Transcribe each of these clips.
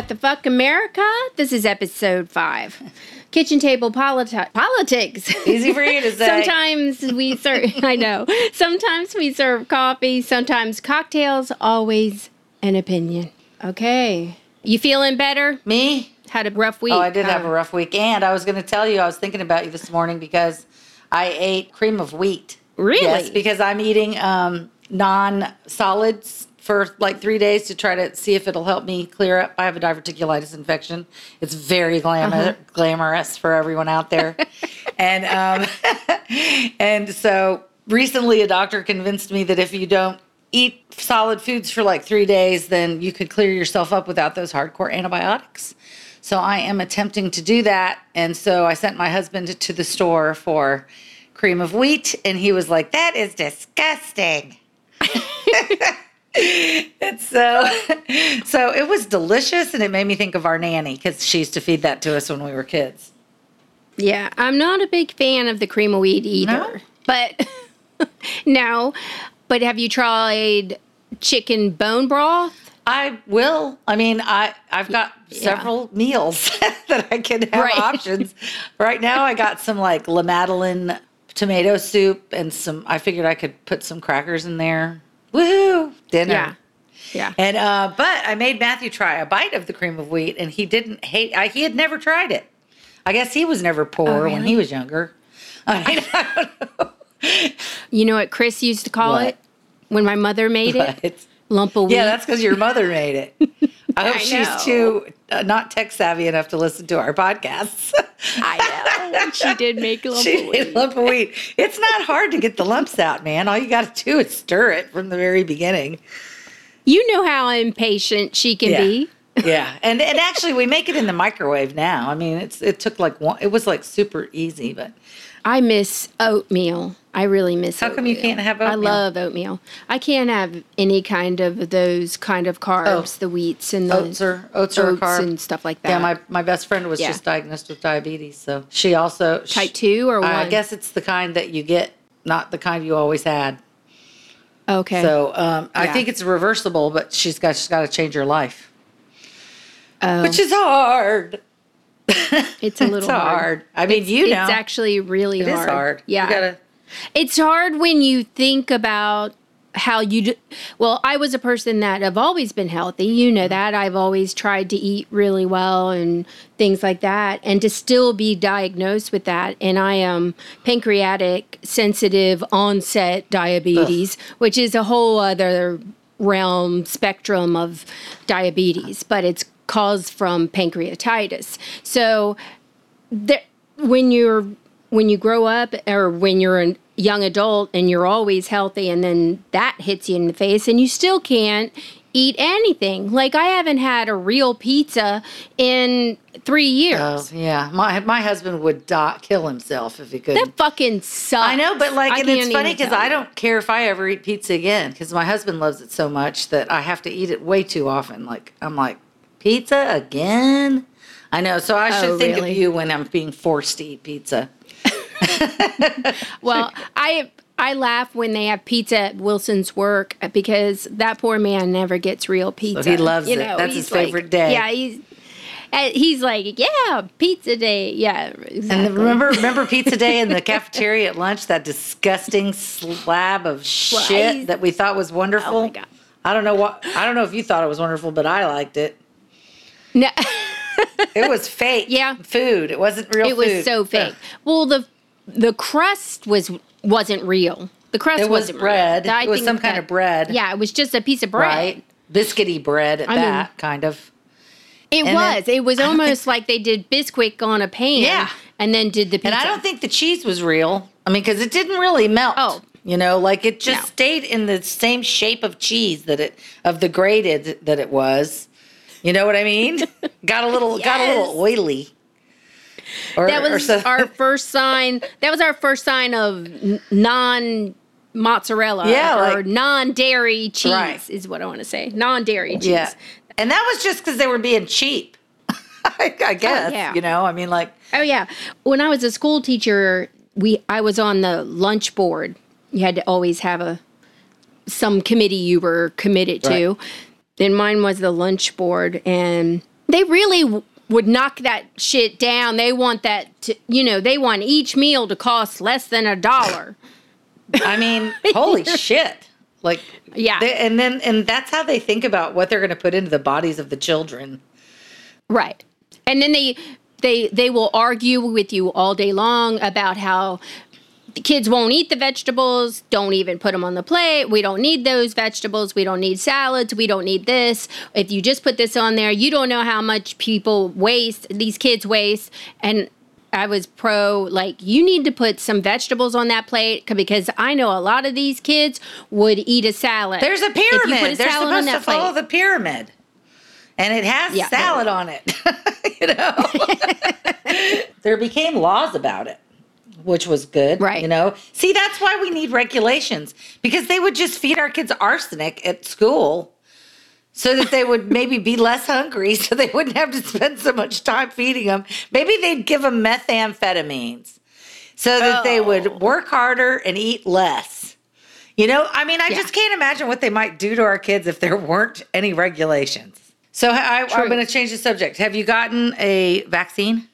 Welcome back to What the Fuck America. This is episode five. Kitchen table politi- politics. Easy for you to say. sometimes we serve, I know. Sometimes we serve coffee, sometimes cocktails, always an opinion. Okay. You feeling better? Me? Had a rough week. Oh, I did have a rough week. And I was going to tell you, I was thinking about you this morning because I ate cream of wheat. Really? Yes, because I'm eating um, non solids for like three days to try to see if it'll help me clear up. I have a diverticulitis infection. It's very glamour, Uh-huh. glamorous for everyone out there. and um, and so recently a doctor convinced me that if you don't eat solid foods for like three days, then you could clear yourself up without those hardcore antibiotics. So I am attempting to do that. And so I sent my husband to the store for cream of wheat, and he was like, That is disgusting. and so, so it was delicious, and it made me think of our nanny because she used to feed that to us when we were kids. Yeah, I'm not a big fan of the cream of wheat either. No? But no. But have you tried chicken bone broth? I will. I mean, I I've got several meals that I can have Right. options. Right now, I got some like La Madeleine tomato soup and some. I figured I could put some crackers in there. Woohoo! Dinner. Yeah. Yeah. And uh, but I made Matthew try a bite of the cream of wheat, and he didn't hate. I, he had never tried it. I guess he was never poor Oh, when he was younger. I mean, I don't know. You know what Chris used to call What? it when my mother made it? Lump of wheat. yeah, that's because your mother made it. I hope I she's too uh, not tech savvy enough to listen to our podcasts. I know. she did make lump she of made wheat. lump of wheat. It's not hard to get the lumps out, man. All you got to do is stir it from the very beginning. You know how impatient she can Yeah. be. Yeah, and and actually we make it in the microwave now. I mean, it's it took like one. It was like super easy, but I miss oatmeal. I really miss How come you oatmeal. can't have oatmeal? I love oatmeal. I can't have any kind of those kind of carbs, the wheats and the Oh. oats are oats are oats and stuff like that. Yeah, my my best friend was Yeah. just diagnosed with diabetes, so she also type two or one? I guess it's the kind that you get, not the kind you always had. Okay. So um, I think it's reversible, but she's got she's got to change her life, oh, which is hard. it's a little it's hard. I mean, you know, It's actually really it is hard. hard. Yeah. you gotta. It's hard when you think about how you do. Well, I was a person that have always been healthy. You know mm-hmm. that. I've always tried to eat really well and things like that. And to still be diagnosed with that. And I am pancreatic sensitive onset diabetes, which is a whole other realm spectrum of diabetes, but it's caused from pancreatitis. So there, when you're when you grow up or when you're a young adult and you're always healthy and then that hits you in the face and you still can't eat anything like i haven't had a real pizza in three oh, years Oh yeah, my my husband would die, kill himself if he could. that fucking sucks I know, but like, I and it's funny because I don't care if I ever eat pizza again because my husband loves it so much that I have to eat it way too often. Like I'm like, pizza again? I know. So I should Oh, think really? of you when I'm being forced to eat pizza. well i i laugh when they have pizza at wilson's work because that poor man never gets real pizza he loves it. That's his he's like- favorite day. yeah he's uh, he's like yeah pizza day yeah exactly. And remember, remember pizza day in the cafeteria at lunch? That disgusting slab of shit that we thought was wonderful. Oh my God. I don't know what. I don't know if you thought it was wonderful, but I liked it. No It was fake. Yeah. food. It wasn't real. it was so fake. Well, the the crust was wasn't real. The crust It was wasn't bread. Real. I It was think some kind of bread. Yeah, it was just a piece of bread. right? Biscuity bread at I mean- that kind of. It And was. then- it was almost like they did Bisquick on a pan. Yeah. and then did the pizza. And I don't think the cheese was real. I mean, because it didn't really melt. Oh. you know, like it just No. stayed in the same shape of cheese that it of the grated that it was. You know what I mean? got a little, got a little oily. Or, that was our first sign. That was our first sign of non mozzarella Yeah, or like- non dairy cheese Right. is what I want to say. Non dairy cheese. yeah, and that was just because they were being cheap. I, I oh, guess. yeah. You know, I mean, like, Oh yeah. When I was a school teacher, we I was on the lunch board. You had to always have a some committee you were committed to. And mine was the lunch board, and they really w- would knock that shit down. They want that, to, you know, they want each meal to cost less than a dollar. I mean, holy shit. Like, Yeah. they- and then, and that's how they think about what they're going to put into the bodies of the children. Right. And then they they they will argue with you all day long about how the kids won't eat the vegetables, don't even put them on the plate. We don't need those vegetables. We don't need salads. We don't need this. If you just put this on there, you don't know how much people waste, these kids waste. And I was pro, like, you need to put some vegetables on that plate because I know a lot of these kids would eat a salad. There's a If you pyramid. put a They're salad on supposed to follow plate. the pyramid. And it has Yeah. salad on it. you know? there became laws about it, which was good. Right. You know? See, that's why we need regulations because they would just feed our kids arsenic at school so that they would maybe be less hungry so they wouldn't have to spend so much time feeding them. Maybe they'd give them methamphetamines so that they Oh. would work harder and eat less. You know, I mean, I Yeah. just can't imagine what they might do to our kids if there weren't any regulations. So I, I'm going to change the subject. Have you gotten a vaccine?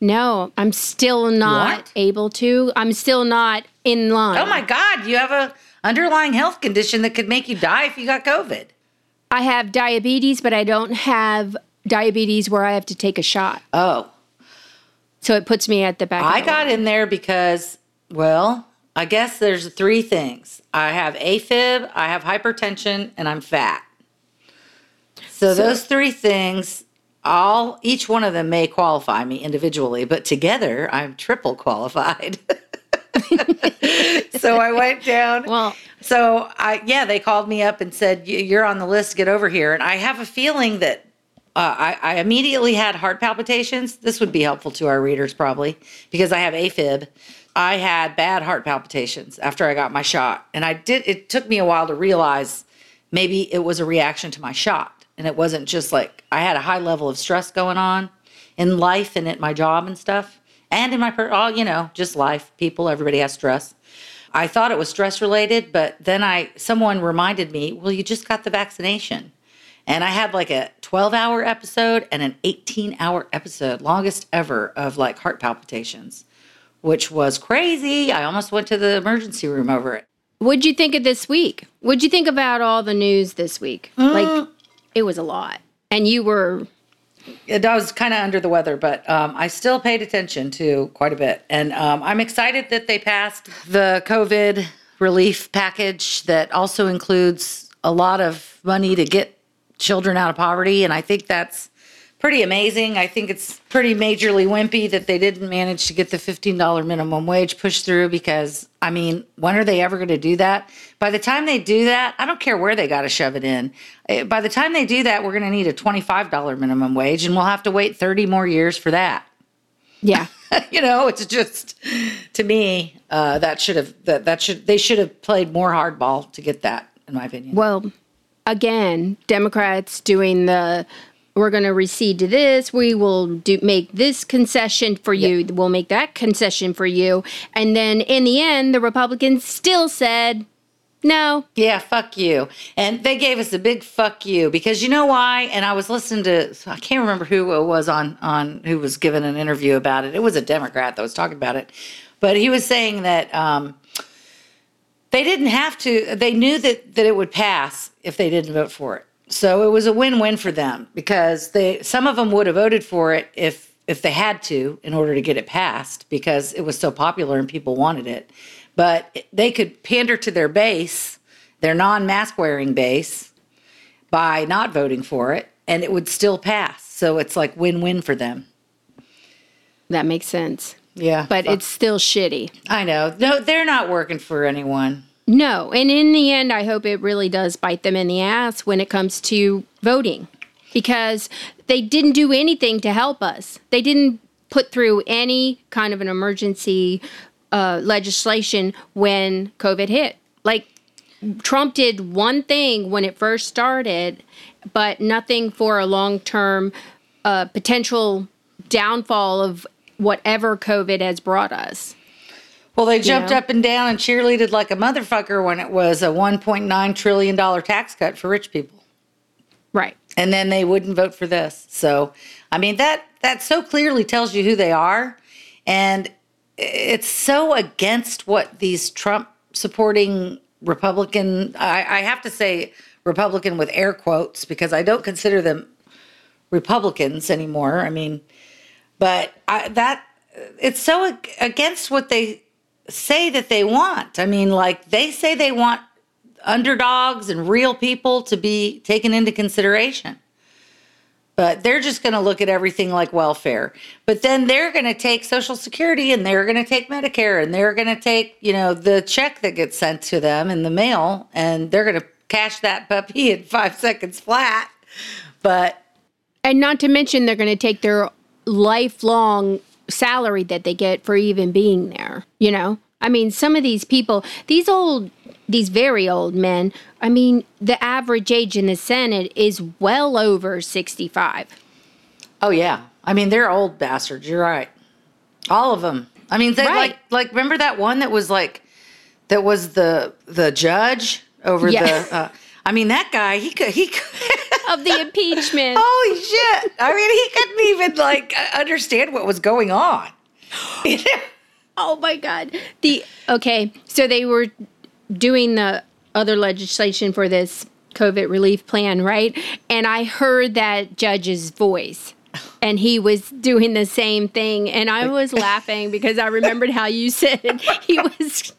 No, I'm still not aren't? able to. I'm still not in line. Oh my God, you have a underlying health condition that could make you die if you got COVID. I have diabetes, but I don't have diabetes where I have to take a shot. Oh, So it puts me at the back. I the got line. in there because, well, I guess there's three things. I have AFib, I have hypertension, and I'm fat. So, So- those three things, all each one of them may qualify me individually, but together I'm triple qualified. so I went down. Well, So I yeah, they called me up and said you're on the list. Get over here. And I have a feeling that uh, I, I immediately had heart palpitations. This would be helpful to our readers probably because I have AFib. I had bad heart palpitations after I got my shot, and I did. It took me a while to realize maybe it was a reaction to my shot, and it wasn't just like I had a high level of stress going on in life and at my job and stuff, and in my per- all you know, just life. People, everybody has stress. I thought it was stress related, but then I someone reminded me, well, you just got the vaccination. And I had like a 12 hour episode and an 18 hour episode, longest ever of like heart palpitations, which was crazy. I almost went to the emergency room over it. what'd you think of this week? What'd you think about all the news this week? Uh, like, it was a lot. And you were, It, was kind of under the weather, but um, I still paid attention to quite a bit. And um, I'm excited that they passed the COVID relief package that also includes a lot of money to get children out of poverty. And I think that's pretty amazing. I think it's pretty majorly wimpy that they didn't manage to get the $15 minimum wage pushed through because, I mean, when are they ever going to do that? By the time they do that, I don't care where they got to shove it in. Eh, By the time they do that, we're going to need a $25 minimum wage and we'll have to wait 30 more years for that. yeah. you know, it's just to me uh, that should have that that should they should have played more hardball to get that, in my opinion. Well, again, Democrats doing the we're going to recede to this. We will do make this concession for you. We'll make that concession for you. And then in the end, the Republicans still said no. Yeah, fuck you. And they gave us a big fuck you because you know why? And I was listening to I can't remember who it was on on who was giving an interview about it. It was a Democrat that was talking about it. But he was saying that um they didn't have to they knew that that it would pass if they didn't vote for it. So it was a win-win for them because they some of them would have voted for it if if they had to in order to get it passed because it was so popular and people wanted it. But they could pander to their base, their non-mask wearing base by not voting for it and it would still pass. So it's like win-win for them. That makes sense. Yeah. But fuck. it's still shitty. I know. No, they're not working for anyone. No. And in the end, I hope it really does bite them in the ass when it comes to voting because they didn't do anything to help us. They didn't put through any kind of an emergency uh, legislation when COVID hit. Like, Trump did one thing when it first started, but nothing for a long term uh, potential downfall of whatever COVID has brought us. Well, they jumped know? up and down and cheerleaded like a motherfucker when it was a $1.9 trillion tax cut for rich people. Right. and then they wouldn't vote for this. So, I mean that that so clearly tells you who they are, and it's so against what these Trump supporting Republican. I, I have to say Republican with air quotes because I don't consider them Republicans anymore. I mean, but I, that it's so against what they say that they want. I mean, like they say they want underdogs and real people to be taken into consideration. But they're just going to look at everything like welfare. But then they're going to take Social Security and they're going to take Medicare and they're going to take, you know, the check that gets sent to them in the mail and they're going to cash that puppy in five seconds flat. But And not to mention, they're going to take their lifelong salary that they get for even being there. You know, I mean, some of these people, these old, these very old men, I mean, the average age in the Senate is well over 65. Oh yeah, I mean they're old bastards. You're right, all of them. I mean, they Right. like like remember that one that was like that was the the judge over Yeah. the. Uh, I mean that guy he could he. Could, Of the impeachment. holy shit! I mean he couldn't even like understand what was going on. Oh my God. The okay, so they were doing the other legislation for this COVID relief plan, right? And I heard that judge's voice. And he was doing the same thing. And I was laughing because I remembered how you said he was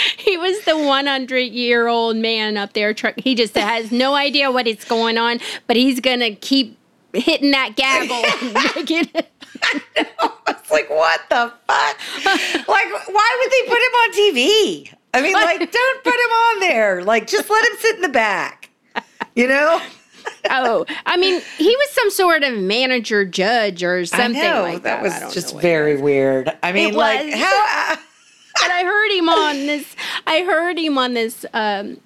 he was the 100 year old man up there. He just has no idea what is going on, but he's going to keep hitting that gavel it. It's like what the fuck? like why would they put him on TV? I mean, like don't put him on there. Like just let him sit in the back. You know. Oh, I mean, he was some sort of manager judge or something I know, like that. That was just very weird. I mean, like was. how? Uh, But I heard him on this. I heard him on this um,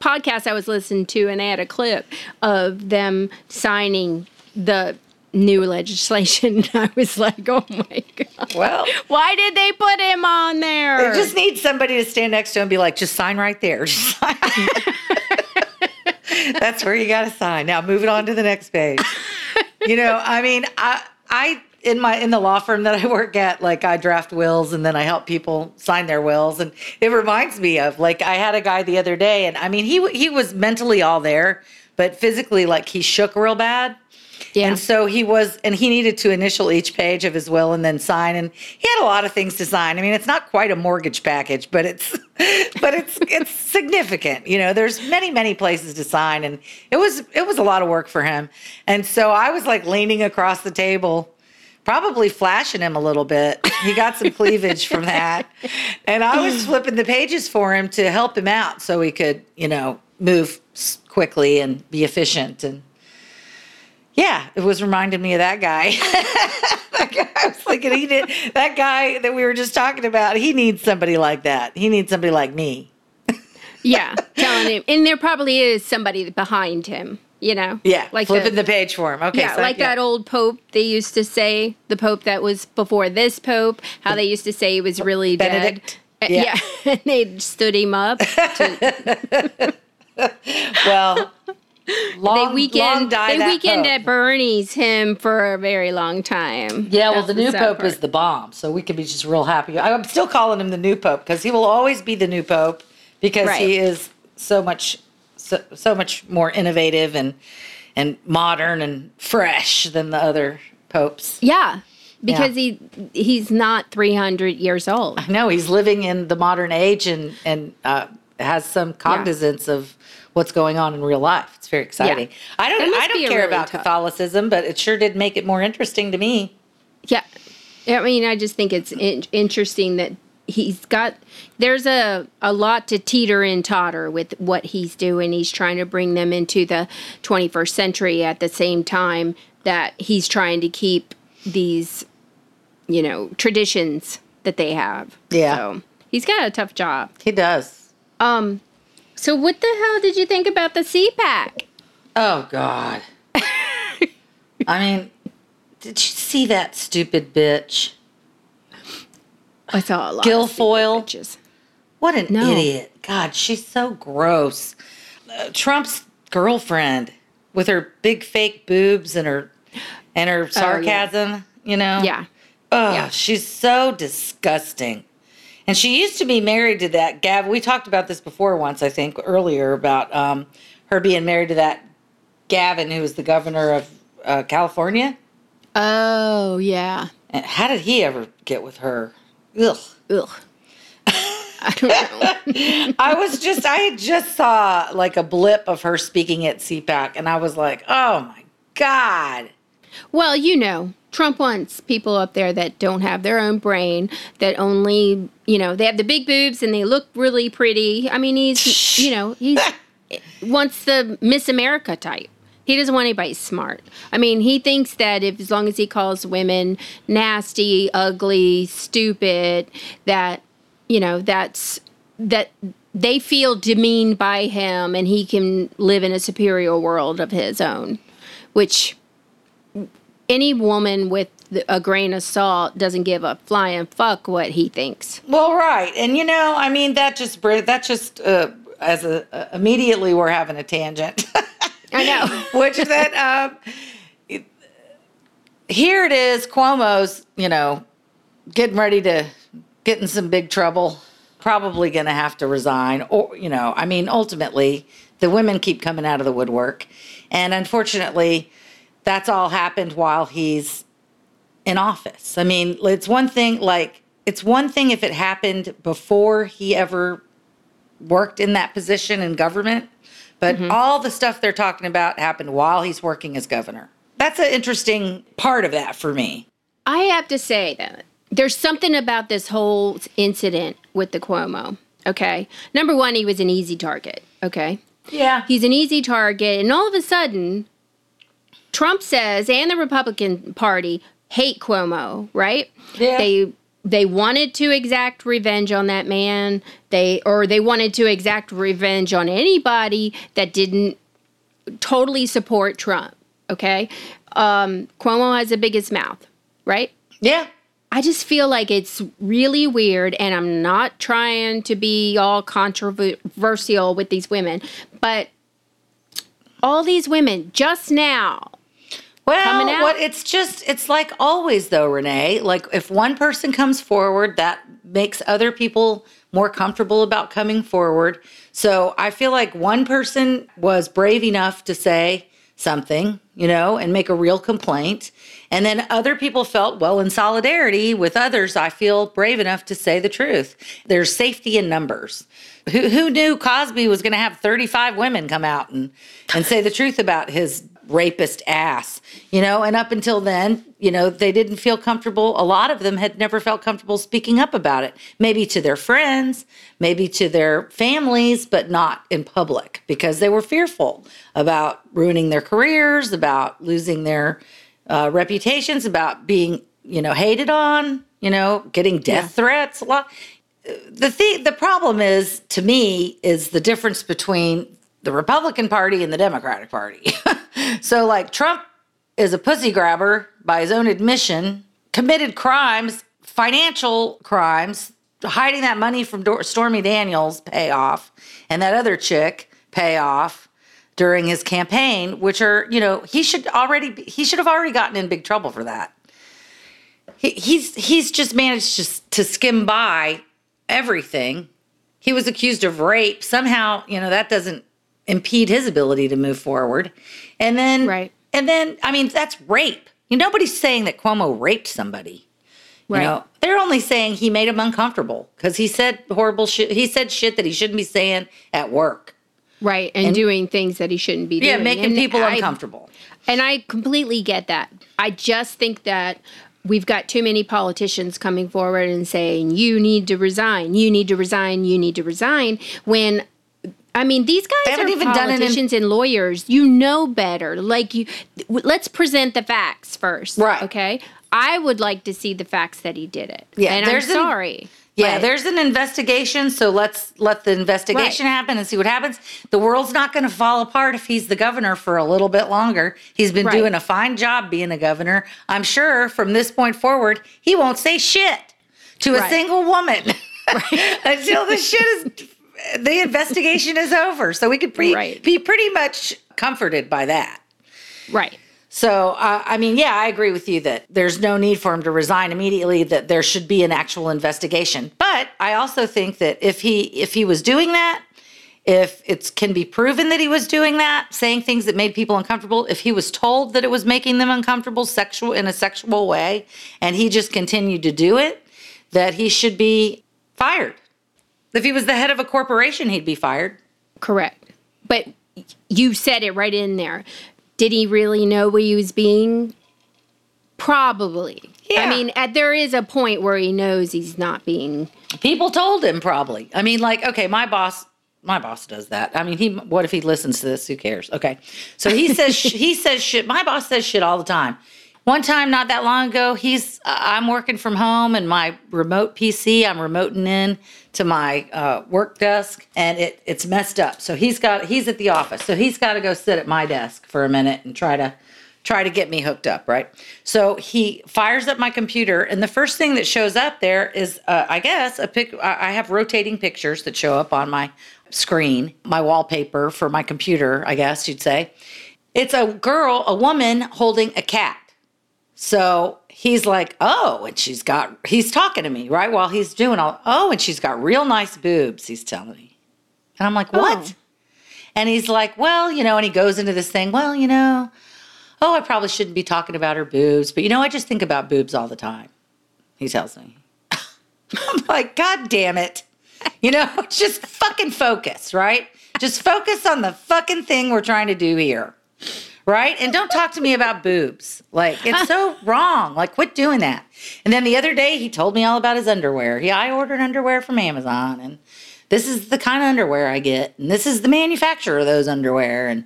podcast I was listening to, and they had a clip of them signing the new legislation. I was like, oh my god! well, Why did they put him on there? they just need somebody to stand next to him and be like, just sign right there. Sign. That's where you got to sign. Now move it on to the next page. You know, I mean, I, I, in my in the law firm that I work at, like I draft wills and then I help people sign their wills, and it reminds me of like I had a guy the other day, and I mean he he was mentally all there, but physically like he shook real bad. yeah. And so he was, and he needed to initial each page of his will and then sign. And he had a lot of things to sign. I mean, it's not quite a mortgage package, but it's, but it's, it's significant. You know, there's many, many places to sign, and it was, it was a lot of work for him. And so I was like leaning across the table, probably flashing him a little bit. He got some cleavage from that, and I was flipping the pages for him to help him out so he could, you know, move quickly and be efficient and. Yeah, it was reminding me of that guy. that guy I was thinking he did that guy that we were just talking about. He needs somebody like that. He needs somebody like me. yeah, telling him, and there probably is somebody behind him. You know, Yeah, like flipping the, the, page for him. Okay, yeah, so- like yeah. that old pope they used to say, the pope that was before this pope, how they used to say he was really Benedict? dead. Uh, Yeah. Yeah, and they stood him up. to- Well, long, they weekend, they weekend at Bernie's him for a very long time. Yeah, well, That's the new sad pope part. is the bomb, so we can be just real happy. I'm still calling him the new pope because he will always be the new pope because Right. he is so much, so, so much more innovative and and modern and fresh than the other popes. yeah, because he he's not 300 years old. No, he's living in the modern age and and uh, has some cognizance of what's going on in real life. It's very exciting. I don't I don't care really about tough- Catholicism, but it sure did make it more interesting to me. Yeah. I mean, I just think it's in- interesting that he's got there's a a lot to teeter and totter with what he's doing. He's trying to bring them into the 21st century at the same time that he's trying to keep these you know, traditions that they have. Yeah. So, he's got a tough job. He does. Um so what the hell did you think about the CPAC? Oh God. I mean, did you see that stupid bitch? I saw a lot Guilfoyle? What an No. idiot. God, she's so gross. Uh, Trump's girlfriend with her big fake boobs and her and her sarcasm, you know? Oh, Yeah. Oh, Yeah. she's so disgusting. And she used to be married to that Gavin. We talked about this before once, I think, earlier about um, her being married to that Gavin, who was the governor of uh, California. Oh, yeah. And how did he ever get with her? Ugh. Ugh. I don't know. I was just, I just saw like a blip of her speaking at CPAC, and I was like, oh my God. Well, you know, Trump wants people up there that don't have their own brain, that only, you know, they have the big boobs and they look really pretty. I mean, he's, you know, he's wants the Miss America type. He doesn't want anybody smart. I mean, he thinks that if as long as he calls women nasty, ugly, stupid, that you know, that's that they feel demeaned by him and he can live in a superior world of his own, which any woman with a grain of salt doesn't give a flying fuck what he thinks. Well, right, and you know, I mean, that just that just uh, as a uh, immediately we're having a tangent. I know. Which that um, it- here it is, Cuomo's, you know, getting ready to get in some big trouble. Probably going to have to resign, or you know, I mean, ultimately, the women keep coming out of the woodwork, and unfortunately, that's all happened while he's in office. I mean, it's one thing like it's one thing if it happened before he ever worked in that position in government, but mm-hmm. all the stuff they're talking about happened while he's working as governor. That's an interesting part of that for me. I have to say that there's something about this whole incident with the Cuomo. Okay. Number one, he was an easy target. Okay. Yeah. He's an easy target. And all of a sudden, Trump says, and the Republican Party hate Cuomo, right? Yeah. They they wanted to exact revenge on that man. They or they wanted to exact revenge on anybody that didn't totally support Trump. Okay. Um, Cuomo has the biggest mouth, right? yeah. I just feel like it's really weird, and I'm not trying to be all controversial with these women, but all these women just now. Well, coming out. what it's just it's like always though, Renee. Like if one person comes forward, that makes other people more comfortable about coming forward. So I feel like one person was brave enough to say something, you know, and make a real complaint. And then other people felt, well, in solidarity with others, I feel brave enough to say the truth. There's safety in numbers. Who, who knew Cosby was going to have 35 women come out and, and say the truth about his rapist ass, you know? And up until then, you know, they didn't feel comfortable. A lot of them had never felt comfortable speaking up about it, maybe to their friends, maybe to their families, but not in public because they were fearful about ruining their careers, about losing their uh, reputations, about being, you know, hated on, you know, getting death Yeah. threats. A lot. The thing, the problem is to me is the difference between the Republican Party and the Democratic Party. so, like Trump is a pussy grabber by his own admission, committed crimes, financial crimes, hiding that money from Dor- Stormy Daniels payoff and that other chick payoff during his campaign, which are, you know, he should already be, he should have already gotten in big trouble for that. He, he's he's just managed to, to skim by everything. He was accused of rape. Somehow, you know, that doesn't impede his ability to move forward. And then Right. and then I mean, that's rape. You know, nobody's saying that Cuomo raped somebody. Right. You know, they're only saying he made him uncomfortable because he said horrible shit. He said shit that he shouldn't be saying at work. Right. And, doing things that he shouldn't be Yeah, doing. making And people I- uncomfortable. And I completely get that. I just think that we've got too many politicians coming forward and saying, you need to resign, you need to resign, you need to resign. When, I mean, these guys They haven't are even done politicians and lawyers. You know better. Like, you, let's present the facts first. Right. Okay. I would like to see the facts that he did it. Yeah, And I'm there's an- sorry. Yeah, but- there's an investigation, so let's let the investigation Right. happen and see what happens. The world's not going to fall apart if he's the governor for a little bit longer. He's been Right. doing a fine job being a governor. I'm sure from this point forward, he won't say shit to a Right. single woman until the shit is the investigation is over. So we could pre- Right. be pretty much comforted by that. Right. So, uh, I mean, yeah, I agree with you that there's no need for him to resign immediately. That there should be an actual investigation. But I also think that if he if he was doing that, if it can be proven that he was doing that, saying things that made people uncomfortable, if he was told that it was making them uncomfortable, sexual in a sexual way, and he just continued to do it, that he should be fired. If he was the head of a corporation, he'd be fired. Correct. But you said it right in there. Did he really know what he was being? Probably. Yeah. I mean, at, there is a point where he knows he's not being. People told him probably. I mean, like, okay, my boss, my boss does that. I mean, he. What if he listens to this? Who cares? Okay, so he says he says shit. My boss says shit all the time. One time, not that long ago, he's uh, I'm working from home and my remote PC. I'm remoting in to my uh, work desk, and it it's messed up. So he's got he's at the office, so he's got to go sit at my desk for a minute and try to try to get me hooked up, right? So he fires up my computer, and the first thing that shows up there is, uh, I guess, a pic. I I have rotating pictures that show up on my screen, my wallpaper for my computer, I guess you'd say. It's a girl, a woman holding a cat. So he's like, oh, and she's got, he's talking to me, right? While he's doing all, oh, and she's got real nice boobs, he's telling me. And I'm like, what? Oh. And he's like, well, you know, and he goes into this thing, well, you know, oh, I probably shouldn't be talking about her boobs, but you know, I just think about boobs all the time. He tells me. I'm like, God damn it. You know, just fucking focus, right? Just focus on the fucking thing we're trying to do here. Right? And don't talk to me about boobs. Like, it's so wrong. Like, quit doing that. And then the other day, he told me all about his underwear. Yeah, I ordered underwear from Amazon, and this is the kind of underwear I get, and this is the manufacturer of those underwear. And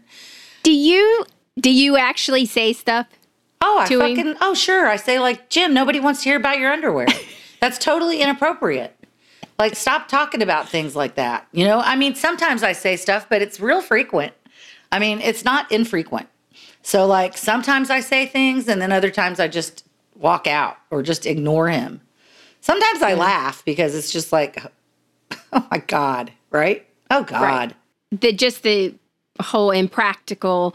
Do you do you actually say stuff? Oh, I to him? fucking oh sure. I say like Jim, nobody wants to hear about your underwear. That's totally inappropriate. Like stop talking about things like that. You know, I mean, sometimes I say stuff, but it's real frequent. I mean, it's not infrequent. So like sometimes I say things and then other times I just walk out or just ignore him. Sometimes I laugh because it's just like oh my god, right? Oh god. Right. The just the whole impractical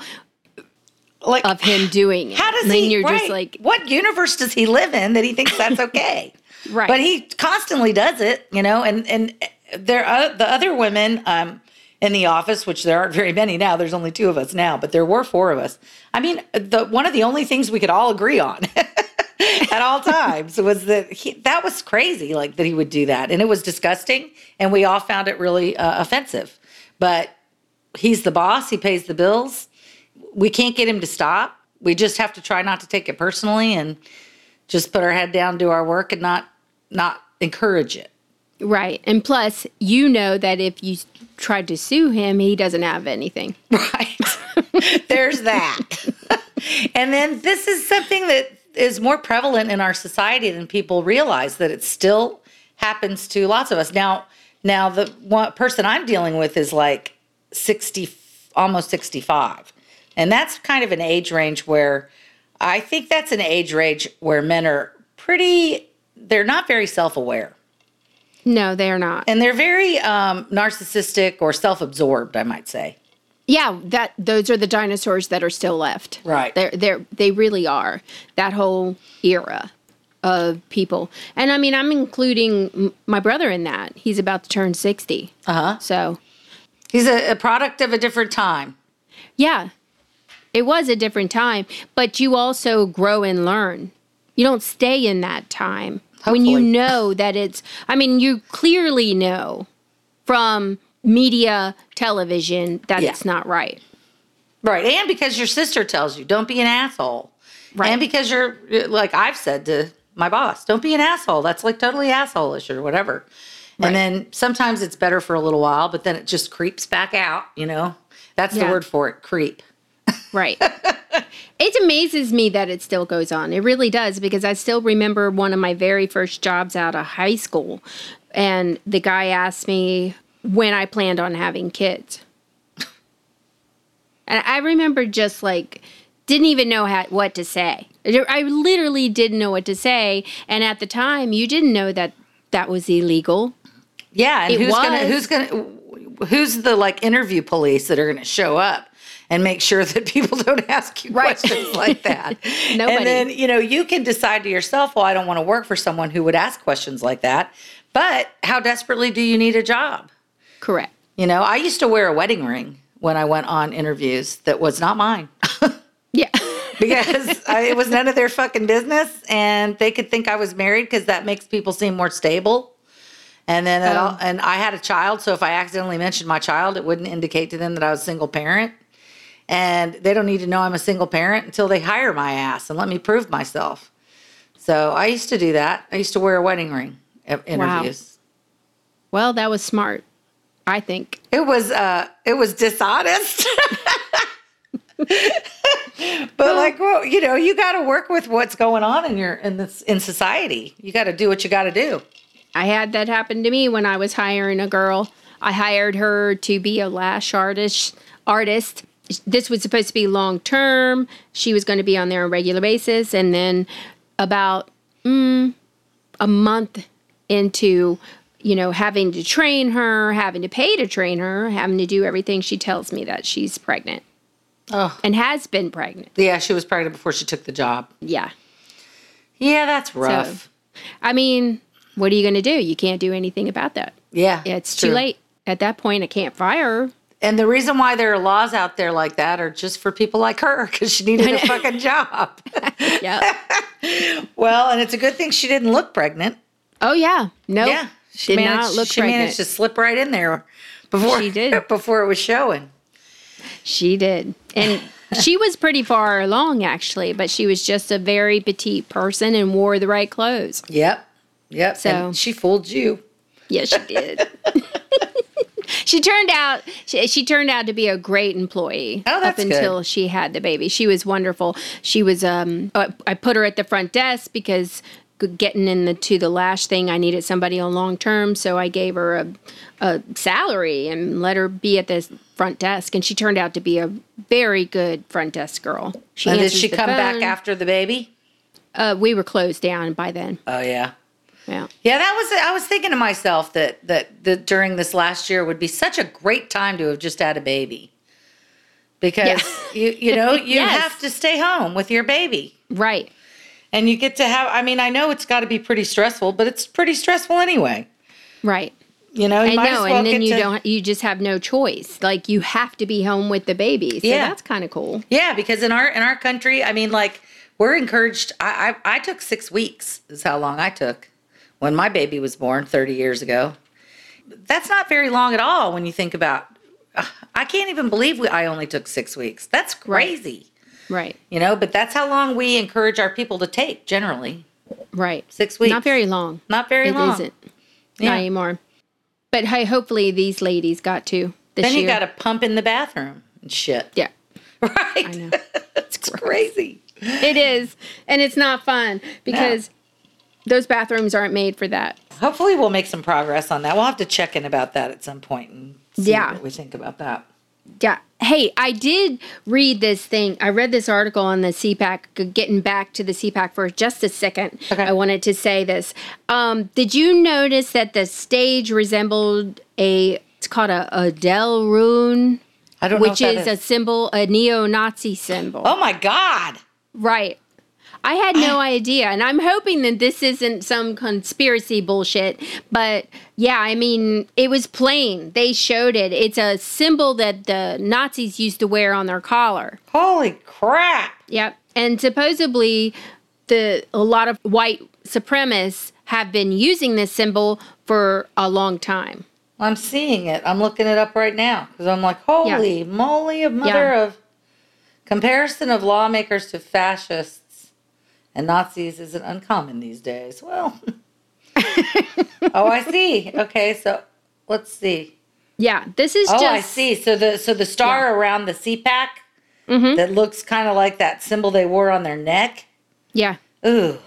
Like of him doing it. How does And he? You're right. just like what universe does he live in that he thinks that's okay? Right. But he constantly does it, you know. And and there are the other women um, in the office, which there aren't very many now. There's only two of us now, but there were four of us. I mean, the one of the only things we could all agree on. At all times was that he, that was crazy, like that he would do that, and it was disgusting, and we all found it really uh, offensive. But he's the boss; he pays the bills. We can't get him to stop. We just have to try not to take it personally and just put our head down, do our work, and not not encourage it. right. And plus, you know that if you tried to sue him, he doesn't have anything. Right. There's that. and then this is something that is more prevalent in our society than people realize that it still happens to lots of us. Now, now the one person I'm dealing with is like 60 almost 65. And that's kind of an age range where I think that's an age range where men are pretty they're not very self-aware. No, they're not. And they're very um, narcissistic or self-absorbed, I might say. Yeah, that those are the dinosaurs that are still left. Right. They're they're they really are. That whole era of people. And I mean, I'm including m- my brother in that. He's about to turn 60. Uh-huh. So, He's a, a product of a different time. yeah. It was a different time, but you also grow and learn. You don't stay in that time. When you know that it's I mean, you clearly know from media television that Yeah. it's not right. Right. And because your sister tells you, don't be an asshole. Right. And because you're, like I've said to my boss, don't be an asshole. That's like totally asshole-ish or whatever. Right. And then sometimes it's better for a little while, but then it just creeps back out, you know? That's the word for it, creep. Right. it amazes me that it still goes on. It really does because I still remember one of my very first jobs out of high school. And the guy asked me when I planned on having kids. And I remember just like, didn't even know how, what to say. I literally didn't know what to say. And at the time, you didn't know that that was illegal. Yeah, and It who's gonna who's gonna who's the like interview police that are going to show up and make sure that people don't ask you Right. questions like that. Nobody. And then, you know, you can decide to yourself, well, I don't want to work for someone who would ask questions like that. But how desperately do you need a job? Correct. You know, I used to wear a wedding ring when I went on interviews that was not mine. Yeah. because I, it was none of their fucking business, and they could think I was married because that makes people seem more stable. And then, Oh. all, um. and I had a child, so if I accidentally mentioned my child, it wouldn't indicate to them that I was a single parent. And they don't need to know I'm a single parent until they hire my ass and let me prove myself. So I used to do that. I used to wear a wedding ring at interviews. well, that was smart. I think. It was uh it was dishonest. but like well, you know, you got to work with what's going on in your in this in society. You got to do what you got to do. I had that happen to me when I was hiring a girl. I hired her to be a lash artist. Artist. This was supposed to be long term. She was going to be on there on a regular basis, and then about mm, a month into, you know, having to train her, having to pay to train her, having to do everything, she tells me that she's pregnant Oh, and has been pregnant. yeah, she was pregnant before she took the job. Yeah. Yeah, that's rough. I mean, what are you going to do? You can't do anything about that. yeah, It's too late. At that point, I can't fire her. And the reason why there are laws out there like that are just for people like her because she needed a fucking job. Yeah. well, and it's a good thing she didn't look pregnant. oh yeah. No. Yeah, she Did managed. not look she pregnant. managed to slip right in there before She did. before it was showing. She did. And she was pretty far along actually, but she was just a very petite person and wore the right clothes. Yep, yep. So- and she fooled you. Yes, she did. She turned out she, she turned out to be a great employee Oh, that's up until she had the baby. She was wonderful. She was um I put her at the front desk because getting in the to the lash thing I needed somebody on long term, so I gave her a a salary and let her be at the front desk and she turned out to be a very good front desk girl. She did she come back after the baby? Uh, we were closed down by then. Oh yeah. Yeah. Yeah, that was. I was thinking to myself that that that during this last year would be such a great time to have just had a baby, because Yeah. you you know you Yes. have to stay home with your baby, Right. and you get to have. I mean, I know it's got to be pretty stressful, but it's pretty stressful anyway. Right. You know, you I might know, as well and then you to- don't. You just have no choice. Like you have to be home with the baby. So Yeah. that's kind of cool. Yeah, because in our in our country, I mean, like we're encouraged. I I, I took six weeks. Is how long I took when my baby was born thirty years ago. That's not very long at all when you think about. I can't even believe we, I only took six weeks. That's crazy, Right. you know. But that's how long we encourage our people to take generally. Right. Six weeks. Not very long. Not very It long. not Yeah. Not anymore. But hey, hopefully these ladies got to this Then you year. got to pump in the bathroom and shit. yeah. Right. I know. It's crazy. It is, and it's not fun because those bathrooms aren't made for that. Hopefully, we'll make some progress on that. We'll have to check in about that at some point and see Yeah. what we think about that. Yeah. Hey, I did read this thing. I read this article on the CPAC. Getting back to the CPAC for just a second, Okay. I wanted to say this. Um, did you notice that the stage resembled a? It's called a, Odal rune, I don't know which is, that a symbol, a neo-Nazi symbol. Oh my God! Right. I had no idea. And I'm hoping that this isn't some conspiracy bullshit. But yeah, I mean, it was plain. They showed it. It's a symbol that the Nazis used to wear on their collar. Holy crap! Yep. And supposedly, the a lot of white supremacists have been using this symbol for a long time. I'm seeing it. I'm looking it up right now because I'm like, holy moly, a mother Yeah. of comparison of lawmakers to fascists and Nazis isn't uncommon these days. Well, oh, I see. Okay, so let's see. Yeah, this is Oh, just I see. So the so the star around the CPAC Mm-hmm. that looks kind of like that symbol they wore on their neck. Yeah. Ooh.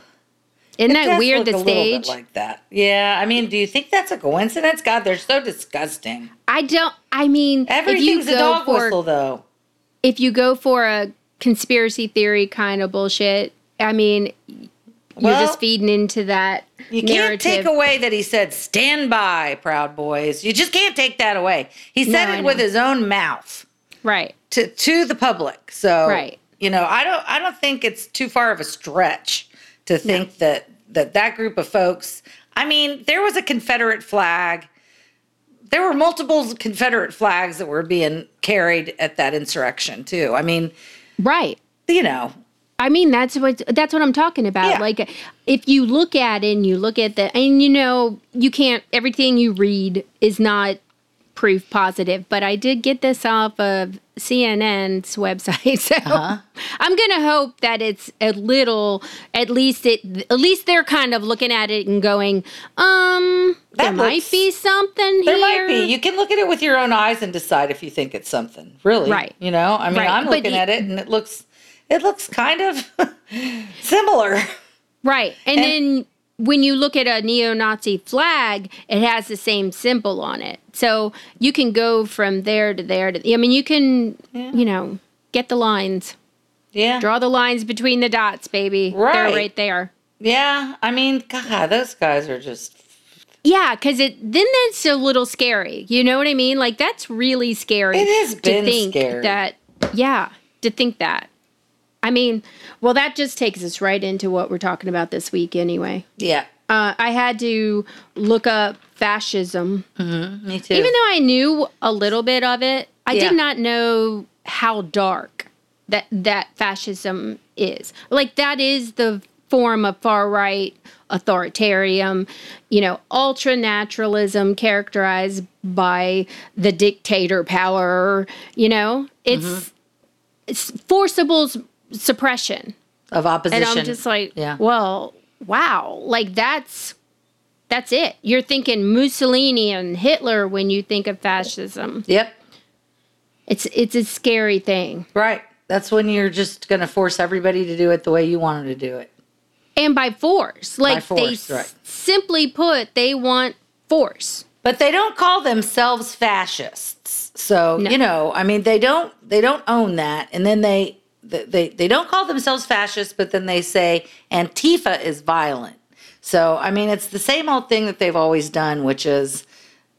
Isn't It that weird? The a little bit stage. like that. Yeah, I mean, do you think that's a coincidence? God, they're so disgusting. I don't. I mean, Everything's if a you go dog for whistle, though. if you go for a conspiracy theory kind of bullshit, I mean, you're Well, just feeding into that You narrative. can't take away that he said, stand by, Proud Boys. You just can't take that away. He said No, it with his own mouth right. to, to the public. So, Right. you know, I don't, I don't think it's too far of a stretch to think that, that that group of folks, I mean, there was a Confederate flag. There were multiple Confederate flags that were being carried at that insurrection too. I mean, Right. you know, I mean, that's what that's what I'm talking about. Yeah. Like, if you look at it and you look at the, and you know, you can't. Everything you read is not proof positive. But I did get this off of CNN's website, so Uh-huh. I'm gonna hope that it's a little. At least it. At least they're kind of looking at it and going, um, That there might be something There here. might be. You can look at it with your own eyes and decide if you think it's something. Really. Right. You know, I mean, Right. I'm looking y- at it and it looks it looks kind of similar. Right. And, And- then when you look at a neo Nazi flag, it has the same symbol on it. So you can go from there to there to, I mean, you can, you know, get the lines, Yeah. draw the lines between the dots, baby. Right. They're right there. Yeah. I mean, God, those guys are just Yeah, because it then that's a little scary. You know what I mean? Like that's really scary. It has been to think scary. that. Yeah, to think that. I mean, well, that just takes us right into what we're talking about this week, anyway. yeah. Uh, I had to look up fascism. Me too. Even though I knew a little bit of it, I Yeah. did not know how dark that that fascism is. Like that is the form of far right authoritarian, you know, ultra naturalism characterized by the dictator power, you know? It's Mm-hmm. it's forcible s- suppression. of opposition. And I'm just like, Yeah. well, wow. Like that's that's it. You're thinking Mussolini and Hitler when you think of fascism. Yep. It's it's a scary thing. Right. That's when you're just going to force everybody to do it the way you want them to do it. And by force. Like force, they right. s- simply put, they want force. But they don't call themselves fascists. So, No. you know, I mean they don't they don't own that and then they they they don't call themselves fascists but then they say Antifa is violent. So, I mean it's the same old thing that they've always done which is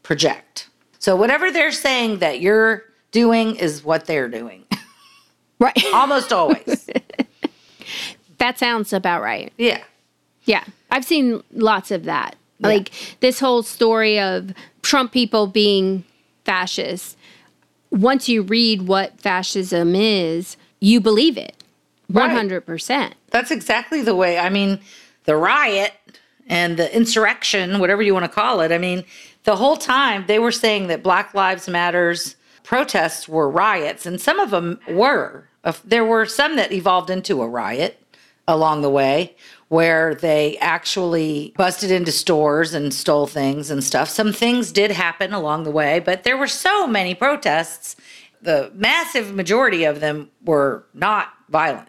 project. So, whatever they're saying that you're doing is what they're doing. Right. Almost always. that sounds about right. Yeah. Yeah. I've seen lots of that. Like this whole story of Trump people being fascists. Once you read what fascism is, you believe it. Right. 100%. That's exactly the way. I mean, the riot and the insurrection, whatever you want to call it. I mean, the whole time they were saying that Black Lives Matters protests were riots, and some of them were. There were some that evolved into a riot along the way where they actually busted into stores and stole things and stuff. Some things did happen along the way, but there were so many protests. The massive majority of them were not violent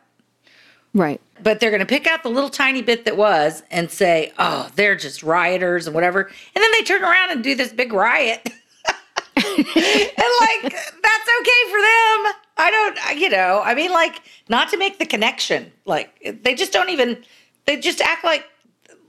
Right. but they're going to pick out the little tiny bit that was and say, "Oh, they're just rioters and whatever," and then they turn around and do this big riot, and like that's okay for them. I don't, you know, I mean, like not to make the connection. Like they just don't even, they just act like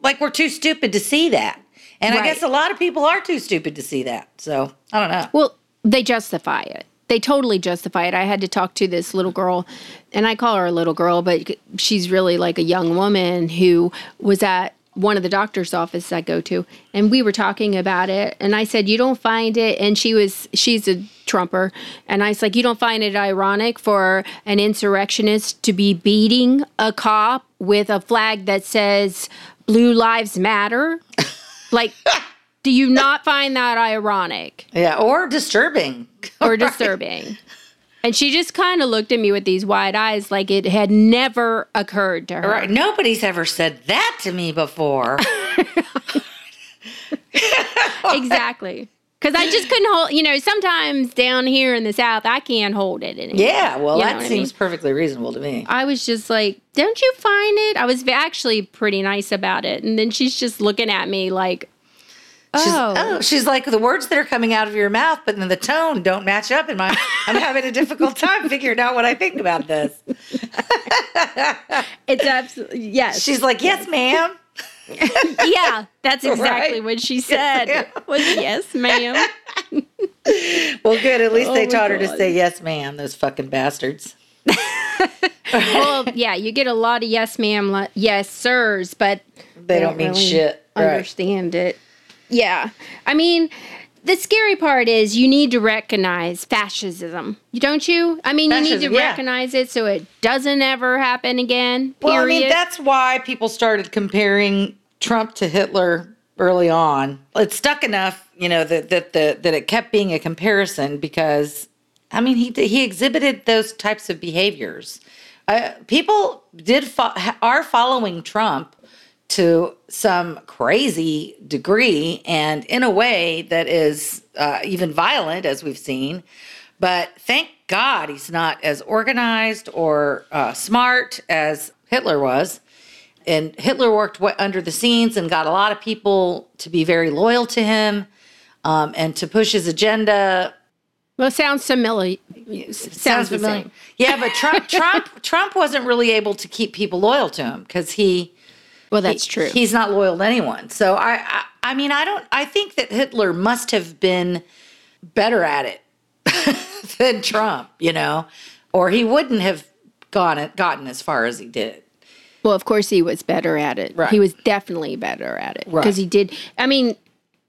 like we're too stupid to see that. And I guess a lot of people are too stupid to see that. So I don't know. Well, they justify it. They totally justify it. I had to talk to this little girl, and I call her a little girl, but she's really like a young woman who was at one of the doctor's offices I go to, and we were talking about it. And I said, "You don't find it?" And she was, she's a Trumper, and I was like, "You don't find it ironic for an insurrectionist to be beating a cop with a flag that says Blue Lives Matter?" like, do you not find that ironic? Yeah, or disturbing. or disturbing. And she just kind of looked at me with these wide eyes like it had never occurred to her. Right. Nobody's ever said that to me before. Exactly. Because I just couldn't hold, you know, sometimes down here in the South, I can't hold it anymore. Yeah, well, You know that what I seems mean? perfectly reasonable to me. I was just like, don't you find it? I was actually pretty nice about it. And then she's just looking at me like, She's, Oh. oh, she's like the words that are coming out of your mouth, but then the tone don't match up. And my, I'm having a difficult time figuring out what I think about this. It's absolutely yes. She's like, yes, ma'am. yeah, that's exactly Right. what she said. ma'am. Was yes, ma'am. Well, good. At least Oh they taught her to say yes, ma'am. Those fucking bastards. well, yeah, you get a lot of yes, ma'am, yes, sirs, but They don't mean shit. Right. Understand it? Yeah, I mean, the scary part is you need to recognize fascism. Don't you? I mean, you need to yeah. recognize it so it doesn't ever happen again. Period. Well, I mean, that's why people started comparing Trump to Hitler early on. It stuck enough, you know, that that that, that it kept being a comparison because, I mean, he he exhibited those types of behaviors. Uh, people did fo- are following Trump to some crazy degree and in a way that is uh, even violent, as we've seen. But thank God he's not as organized or uh, smart as Hitler was. And Hitler worked under the scenes and got a lot of people to be very loyal to him um, and to push his agenda. well, it sounds familiar. Sounds, the familiar. Yeah, but Trump, Trump, Trump wasn't really able to keep people loyal to him because he Well, that's true. He's not loyal to anyone. So I, I, I mean, I don't. I think that Hitler must have been better at it than Trump, you know, or he wouldn't have gone gotten as far as he did. Well, of course, he was better at it. Right. He was definitely better at it Right. because he did. I mean,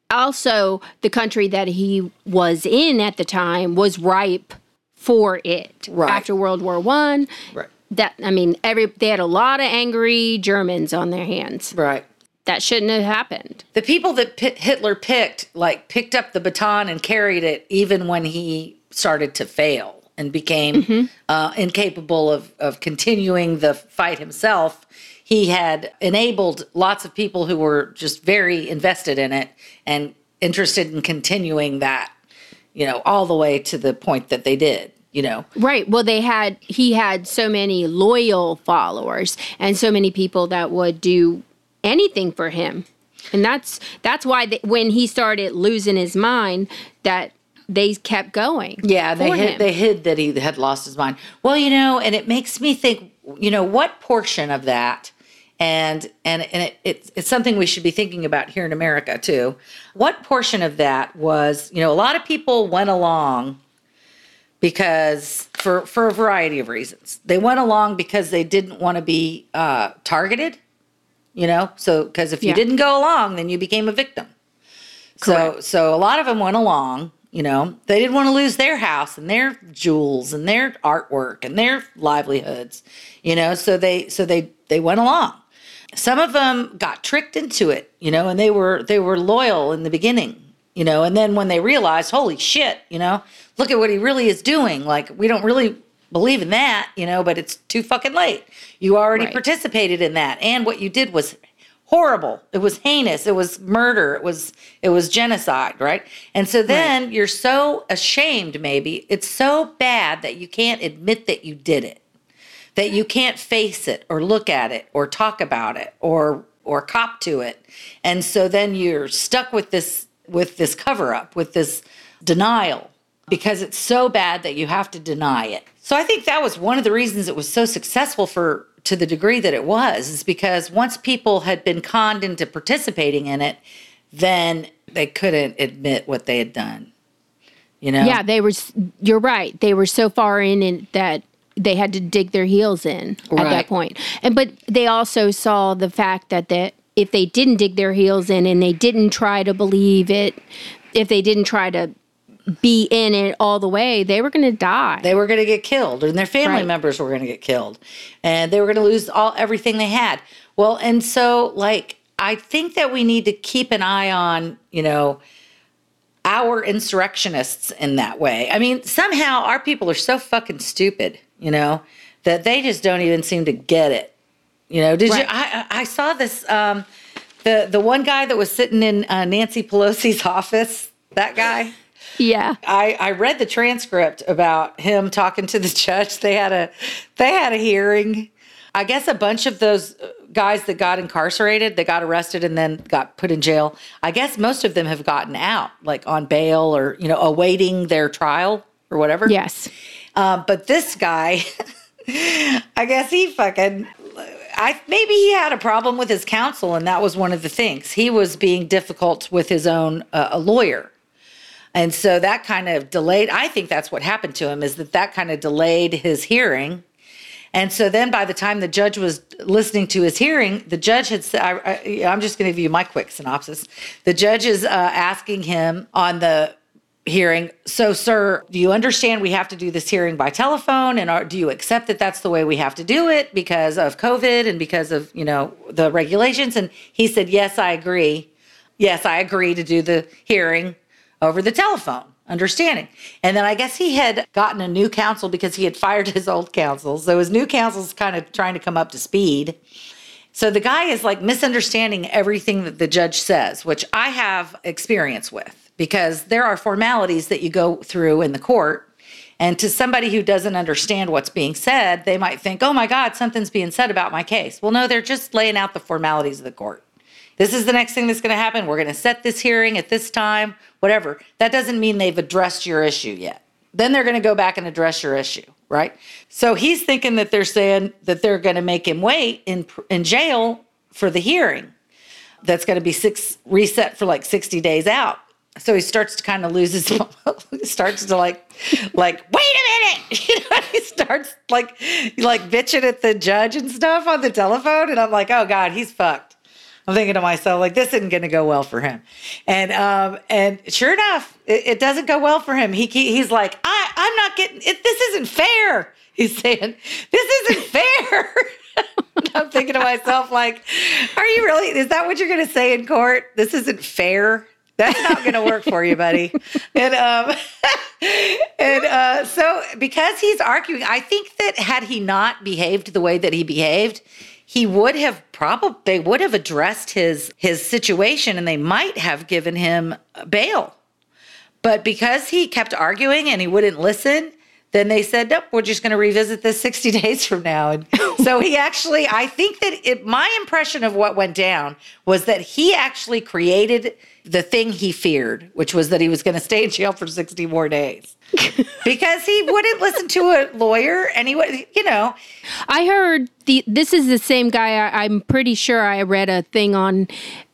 also the country that he was in at the time was ripe for it Right. after World War One. Right. That I mean, every they had a lot of angry Germans on their hands. Right. That shouldn't have happened. The people that Pi- Hitler picked, like, picked up the baton and carried it, even when he started to fail and became uh, incapable of of continuing the fight himself. He had enabled lots of people who were just very invested in it and interested in continuing that, you know, all the way to the point that they did. You know, Right. Well, they had he had so many loyal followers and so many people that would do anything for him, and that's that's why they, when he started losing his mind, that they kept going. Yeah, they hid, him. they hid that he had lost his mind. Well, you know, and it makes me think, you know, what portion of that, and and and it, it's it's something we should be thinking about here in America too. What portion of that was, you know, a lot of people went along because for for a variety of reasons. They went along because they didn't want to be uh, targeted. You know, so because if you Yeah. didn't go along, then you became a victim. Correct. So so a lot of them went along, you know. They didn't want to lose their house and their jewels and their artwork and their livelihoods, you know, so they so they they went along. Some of them got tricked into it, you know, and they were they were loyal in the beginning, you know, and then when they realized, holy shit, you know, look at what he really is doing. Like we don't really believe in that, you know, but it's too fucking late. You already Right. participated in that. And what you did was horrible. It was heinous. It was murder. It was it was genocide right? And so then you're so ashamed maybe. It's so bad that you can't admit that you did it that you can't face it or look at it or talk about it or or cop to it. And so then you're stuck with this with this cover up with this denial because it's so bad that you have to deny it so i think that was one of the reasons it was so successful for to the degree that it was is because once people had been conned into participating in it then they couldn't admit what they had done you know Yeah, they were. You're right. They were so far in it that they had to dig their heels in at that point. And but they also saw the fact that that if they didn't dig their heels in and they didn't try to believe it, if they didn't try to be in it all the way, they were going to die. they were going to get killed and their family Right. members were going to get killed and they were going to lose all everything they had well and so like i think that we need to keep an eye on you know our insurrectionists in that way i mean somehow our people are so fucking stupid you know that they just don't even seem to get it you know did you Right. I, I I saw this um the the one guy that was sitting in uh, nancy pelosi's office that guy yeah. I, I read the transcript about him talking to the judge. They had a they had a hearing. I guess a bunch of those uh, guys that got incarcerated, that got arrested and then got put in jail, I guess most of them have gotten out, like on bail or, you know, awaiting their trial or whatever. Yes. Um, but this guy, I guess he fucking, I maybe he had a problem with his counsel, and that was one of the things. He was being difficult with his own uh, a lawyer, and so that kind of delayed. I think that's what happened to him is that that kind of delayed his hearing. And so then, by the time the judge was listening to his hearing, the judge had said, I, I'm just going to give you my quick synopsis. The judge is uh, asking him on the hearing. So, sir, do you understand we have to do this hearing by telephone? And are, do you accept that that's the way we have to do it because of COVID and because of, you know, the regulations? And he said, yes, I agree. Yes, I agree to do the hearing over the telephone. Understanding. And then I guess he had gotten a new counsel because he had fired his old counsel. So his new counsel's kind of trying to come up to speed. So the guy is like misunderstanding everything that the judge says, which I have experience with because there are formalities that you go through in the court. And to somebody who doesn't understand what's being said, they might think, oh my God, something's being said about my case. Well, no, they're just laying out the formalities of the court. This is the next thing that's going to happen. We're going to set this hearing at this time, whatever. That doesn't mean they've addressed your issue yet. Then they're going to go back and address your issue, right? So he's thinking that they're saying that they're going to make him wait in in jail for the hearing. That's going to be six reset for like 60 days out so he starts to kind of lose his starts to like like wait a minute you know he starts like like bitching at the judge and stuff on the telephone and i'm like oh god he's fucked i'm thinking to myself like this isn't going to go well for him. And um and sure enough it, it doesn't go well for him. He, he he's like i i'm not getting it this isn't fair. He's saying this isn't fair. I'm thinking to myself like are you really is that what you're going to say in court? This isn't fair? That's not going to work for you, buddy. And um, and uh, so because he's arguing, I think that had he not behaved the way that he behaved, he would have probably they would have addressed his his situation and they might have given him bail. But because he kept arguing and he wouldn't listen, then they said, nope, we're just going to revisit this 60 days from now. And so he actually, I think that it, my impression of what went down was that he actually created the thing he feared, which was that he was going to stay in jail for 60 more days because he wouldn't listen to a lawyer and he would, you know. I heard the, this is the same guy. I, I'm pretty sure I read a thing on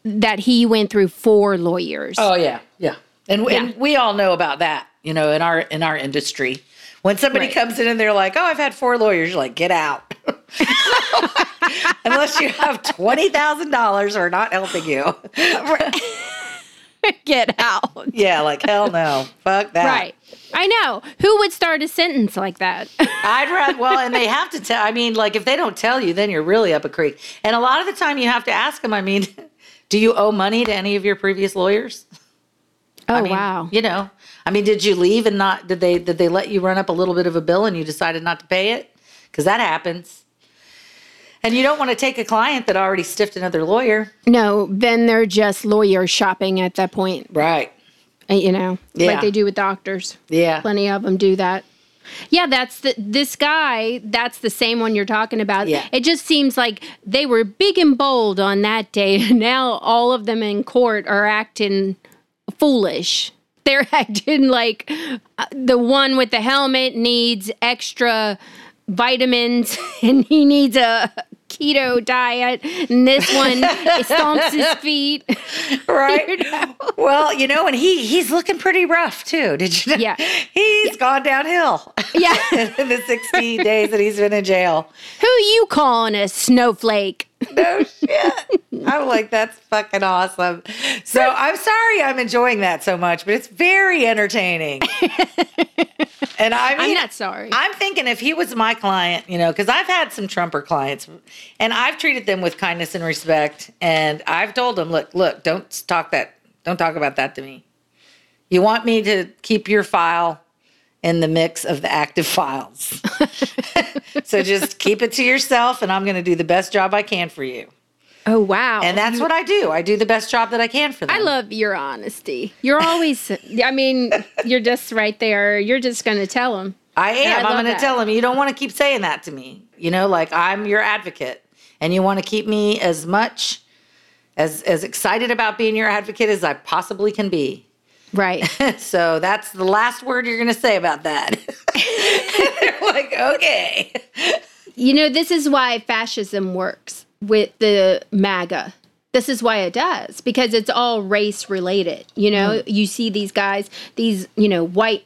that he went through four lawyers. Oh, yeah. Yeah. And, yeah. and we all know about that, you know, in our, in our industry when somebody right. comes in and they're like, "Oh, I've had four lawyers," you're like, "Get out." Unless you have twenty thousand dollars or not helping you. Get out. Yeah, like hell no. Fuck that. Right. I know. Who would start a sentence like that? I'd rather, well, and they have to tell, I mean, like if they don't tell you, then you're really up a creek. And a lot of the time you have to ask them, I mean, do you owe money to any of your previous lawyers? Oh, I mean, wow. You know, I mean, did you leave and not, did they, did they let you run up a little bit of a bill and you decided not to pay it? Because that happens. And you don't want to take a client that already stiffed another lawyer. No, then they're just lawyer shopping at that point. Right. Uh, you know, yeah. like they do with doctors. Yeah. Plenty of them do that. Yeah, that's the this guy, that's the same one you're talking about. Yeah. It just seems like they were big and bold on that day. And now all of them in court are acting foolish. They're acting like uh, the one with the helmet needs extra vitamins and he needs a keto diet, and this one stomps his feet. Right. you know? Well, you know, and he he's looking pretty rough too. Did you know? Yeah. He's yeah. gone downhill. Yeah. in the 16 days that he's been in jail. Who you calling a snowflake? no shit. I'm like, that's fucking awesome. So I'm sorry I'm enjoying that so much, but it's very entertaining. And I mean, I'm not sorry. I'm thinking if he was my client, you know, because I've had some Trumper clients and I've treated them with kindness and respect. And I've told them, look, look, don't talk that, don't talk about that to me. You want me to keep your file in the mix of the active files. so just keep it to yourself, and I'm going to do the best job I can for you. Oh, wow. And that's what I do. I do the best job that I can for them. I love your honesty. You're always, I mean, you're just right there. You're just going to tell them. I am. I am going to tell them, you don't want to keep saying that to me. You know, like I'm your advocate. and you want to keep me as much as as excited about being your advocate as I possibly can be. Right. so that's the last word you're going to say about that. They're like, okay. You know, this is why fascism works with the MAGA. This is why it does because it's all race related. You know, mm. you see these guys, these, you know, white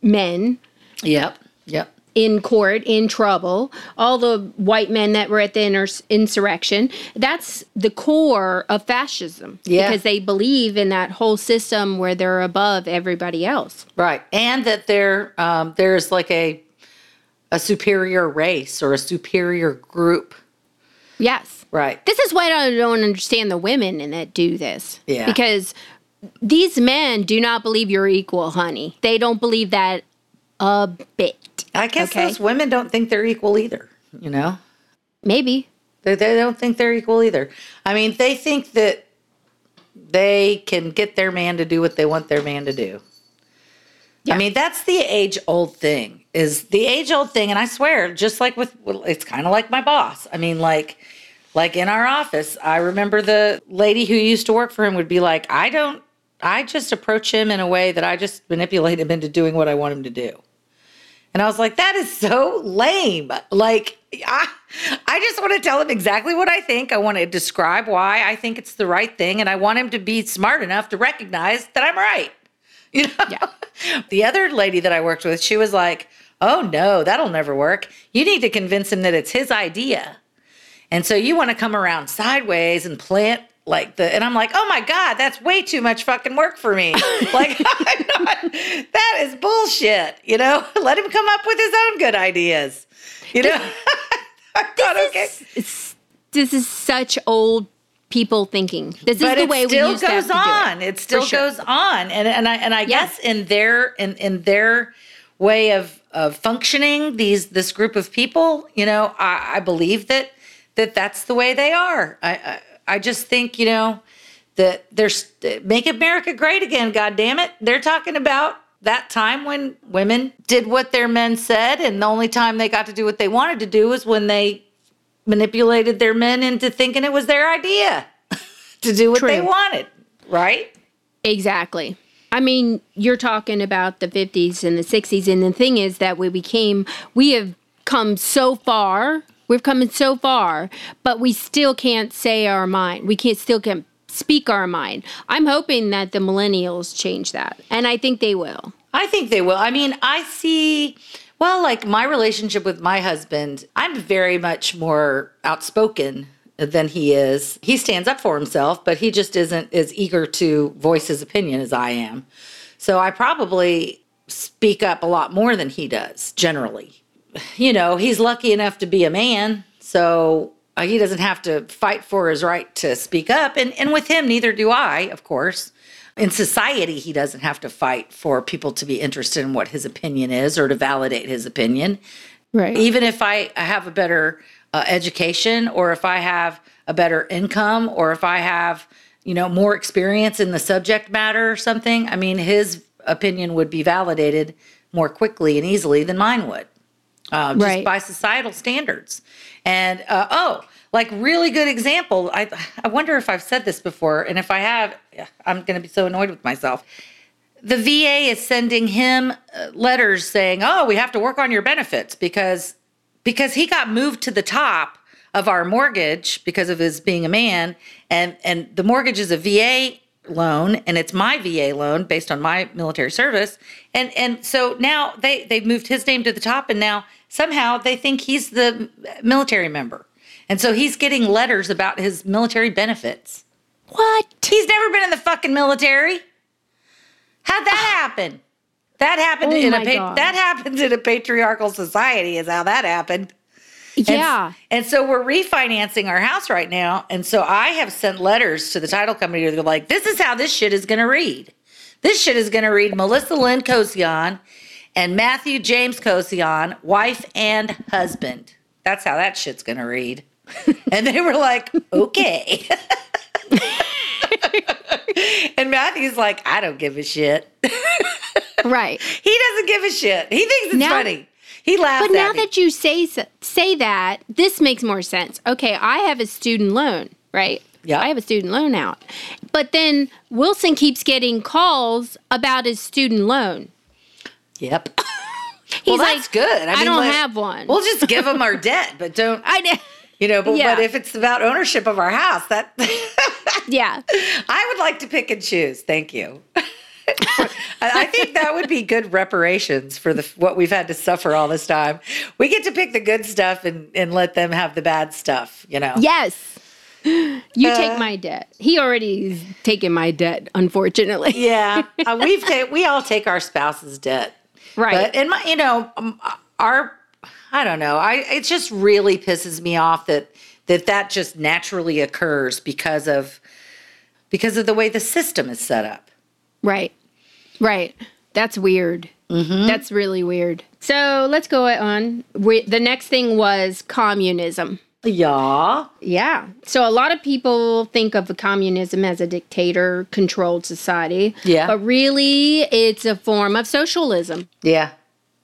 men. Yep. Yep in court in trouble all the white men that were at the inter- insurrection that's the core of fascism yeah. because they believe in that whole system where they're above everybody else right and that there um, there's like a a superior race or a superior group yes right this is why i don't understand the women that do this yeah because these men do not believe you're equal honey they don't believe that a bit I guess okay. those women don't think they're equal either, you know? Maybe. They, they don't think they're equal either. I mean, they think that they can get their man to do what they want their man to do. Yeah. I mean, that's the age old thing, is the age old thing. And I swear, just like with, it's kind of like my boss. I mean, like, like in our office, I remember the lady who used to work for him would be like, I don't, I just approach him in a way that I just manipulate him into doing what I want him to do. And I was like, that is so lame. Like, I, I just want to tell him exactly what I think. I want to describe why I think it's the right thing. And I want him to be smart enough to recognize that I'm right. You know? Yeah. the other lady that I worked with, she was like, oh no, that'll never work. You need to convince him that it's his idea. And so you want to come around sideways and plant like the and I'm like, oh my God, that's way too much fucking work for me. like not, that is bullshit, you know? Let him come up with his own good ideas. You know? this, okay. is, this is such old people thinking. This but is the way we used goes on. It, it still sure. goes on. And and I and I yes. guess in their in in their way of of functioning, these this group of people, you know, I, I believe that that that's the way they are. I, I I just think, you know, that there's make America great again, god damn it. They're talking about that time when women did what their men said and the only time they got to do what they wanted to do was when they manipulated their men into thinking it was their idea to do what True. they wanted, right? Exactly. I mean, you're talking about the 50s and the 60s and the thing is that we became we have come so far We've come so far, but we still can't say our mind. We can't still can't speak our mind. I'm hoping that the millennials change that, and I think they will. I think they will. I mean, I see. Well, like my relationship with my husband, I'm very much more outspoken than he is. He stands up for himself, but he just isn't as eager to voice his opinion as I am. So I probably speak up a lot more than he does generally you know, he's lucky enough to be a man, so uh, he doesn't have to fight for his right to speak up. And and with him, neither do I, of course. In society, he doesn't have to fight for people to be interested in what his opinion is or to validate his opinion. Right. Even if I have a better uh, education or if I have a better income or if I have, you know, more experience in the subject matter or something, I mean, his opinion would be validated more quickly and easily than mine would uh, just right. by societal standards. And uh, oh, like really good example. I I wonder if I've said this before, and if I have, I'm going to be so annoyed with myself. The VA is sending him uh, letters saying, "Oh, we have to work on your benefits because because he got moved to the top of our mortgage because of his being a man, and and the mortgage is a VA loan and it's my VA loan based on my military service and and so now they they've moved his name to the top and now somehow they think he's the military member. And so he's getting letters about his military benefits. What? He's never been in the fucking military. How'd that ah. happen? That happened oh in a pa- that happens in a patriarchal society is how that happened. Yeah. And, and, so we're refinancing our house right now. And so I have sent letters to the title company. They're like, this is how this shit is going to read. This shit is going to read Melissa Lynn Kosian and Matthew James Kosian, wife and husband. That's how that shit's gonna read. and they were like, okay. and Matthew's like, I don't give a shit. right. He doesn't give a shit. He thinks it's now, funny. he laughs. But now me. that you say say that, this makes more sense. Okay, I have a student loan, right? Yeah. I have a student loan out. But then Wilson keeps getting calls about his student loan. Yep. He's well, that's like, good. I, mean, don't like, have one. We'll just give him our debt, but don't. I know. You know, but, Yeah. but if it's about ownership of our house, that Yeah. I would like to pick and choose. Thank you. I I think that would be good reparations for the what we've had to suffer all this time. We get to pick the good stuff and and let them have the bad stuff. You know. Yes. You Uh, take my debt. He already taken my debt, unfortunately. Yeah, uh, we've ta- we all take our spouse's debt, Right. But and my, you know, our, I don't know. I it just really pisses me off that that that just naturally occurs because of because of the way the system is set up. Right. Right. That's weird. Mm-hmm. That's really weird. So let's go on. We, the next thing was communism. Yeah. Yeah. So a lot of people think of communism as a dictator controlled society. Yeah. But really, it's a form of socialism. Yeah.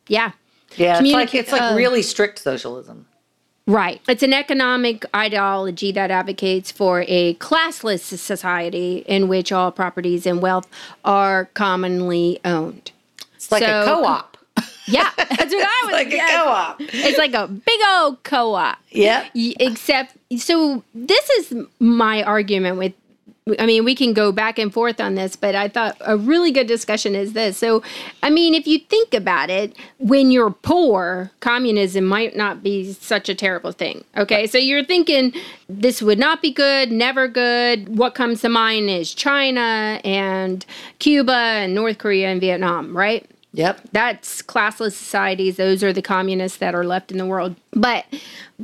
Yeah. Yeah. It's like it's like uh, really strict socialism. Right. It's an economic ideology that advocates for a classless society in which all properties and wealth are commonly owned. It's like a co-op. Yeah, that's what I was like a co-op. It's like a big old co-op. Yeah. Except, so this is my argument with. I mean, we can go back and forth on this, but I thought a really good discussion is this. So, I mean, if you think about it, when you're poor, communism might not be such a terrible thing. Okay. So you're thinking this would not be good, never good. What comes to mind is China and Cuba and North Korea and Vietnam, right? Yep. That's classless societies. Those are the communists that are left in the world. But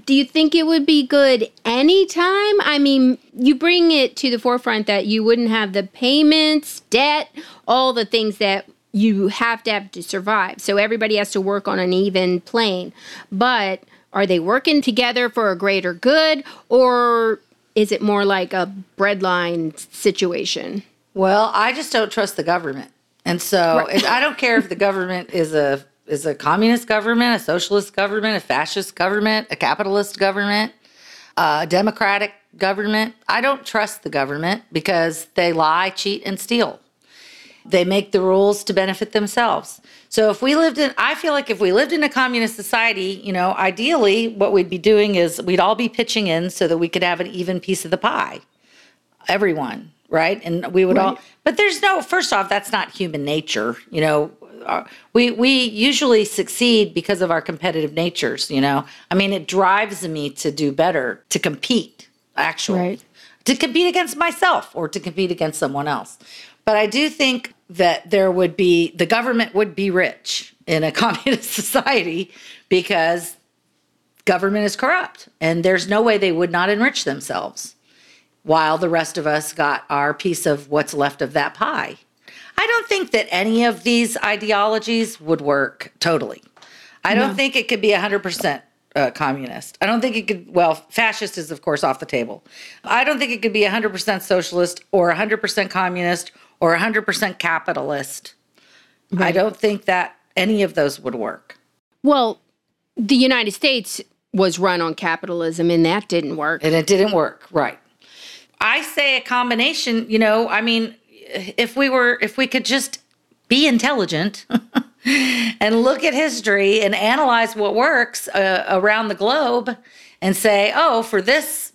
do you think it would be good anytime? I mean, you bring it to the forefront that you wouldn't have the payments, debt, all the things that you have to have to survive. So everybody has to work on an even plane. But are they working together for a greater good or is it more like a breadline situation? Well, I just don't trust the government, and so Right. I don't care if the government is a is a communist government, a socialist government, a fascist government, a capitalist government, a democratic government. I don't trust the government because they lie, cheat, and steal. They make the rules to benefit themselves. So if we lived in, I feel like if we lived in a communist society, you know, ideally what we'd be doing is we'd all be pitching in so that we could have an even piece of the pie everyone, right? And we would all. but there's no. First off, that's not human nature. You know, Uh, we we usually succeed because of our competitive natures. You know, I mean, it drives me to do better, to compete, actually, Right. to compete against myself or to compete against someone else. But I do think that there would be the government would be rich in a communist society because government is corrupt and there's no way they would not enrich themselves while the rest of us got our piece of what's left of that pie. I don't think that any of these ideologies would work totally. I don't think it could be 100% uh, communist. I don't think it could, well, fascist is, of course, off the table. I don't think it could be 100% socialist or 100% communist or 100% capitalist. I don't think that any of those would work. Well, the United States was run on capitalism and that didn't work. and it didn't work right i say a combination you know i mean if we were if we could just be intelligent and look at history and analyze what works uh, around the globe and say oh for this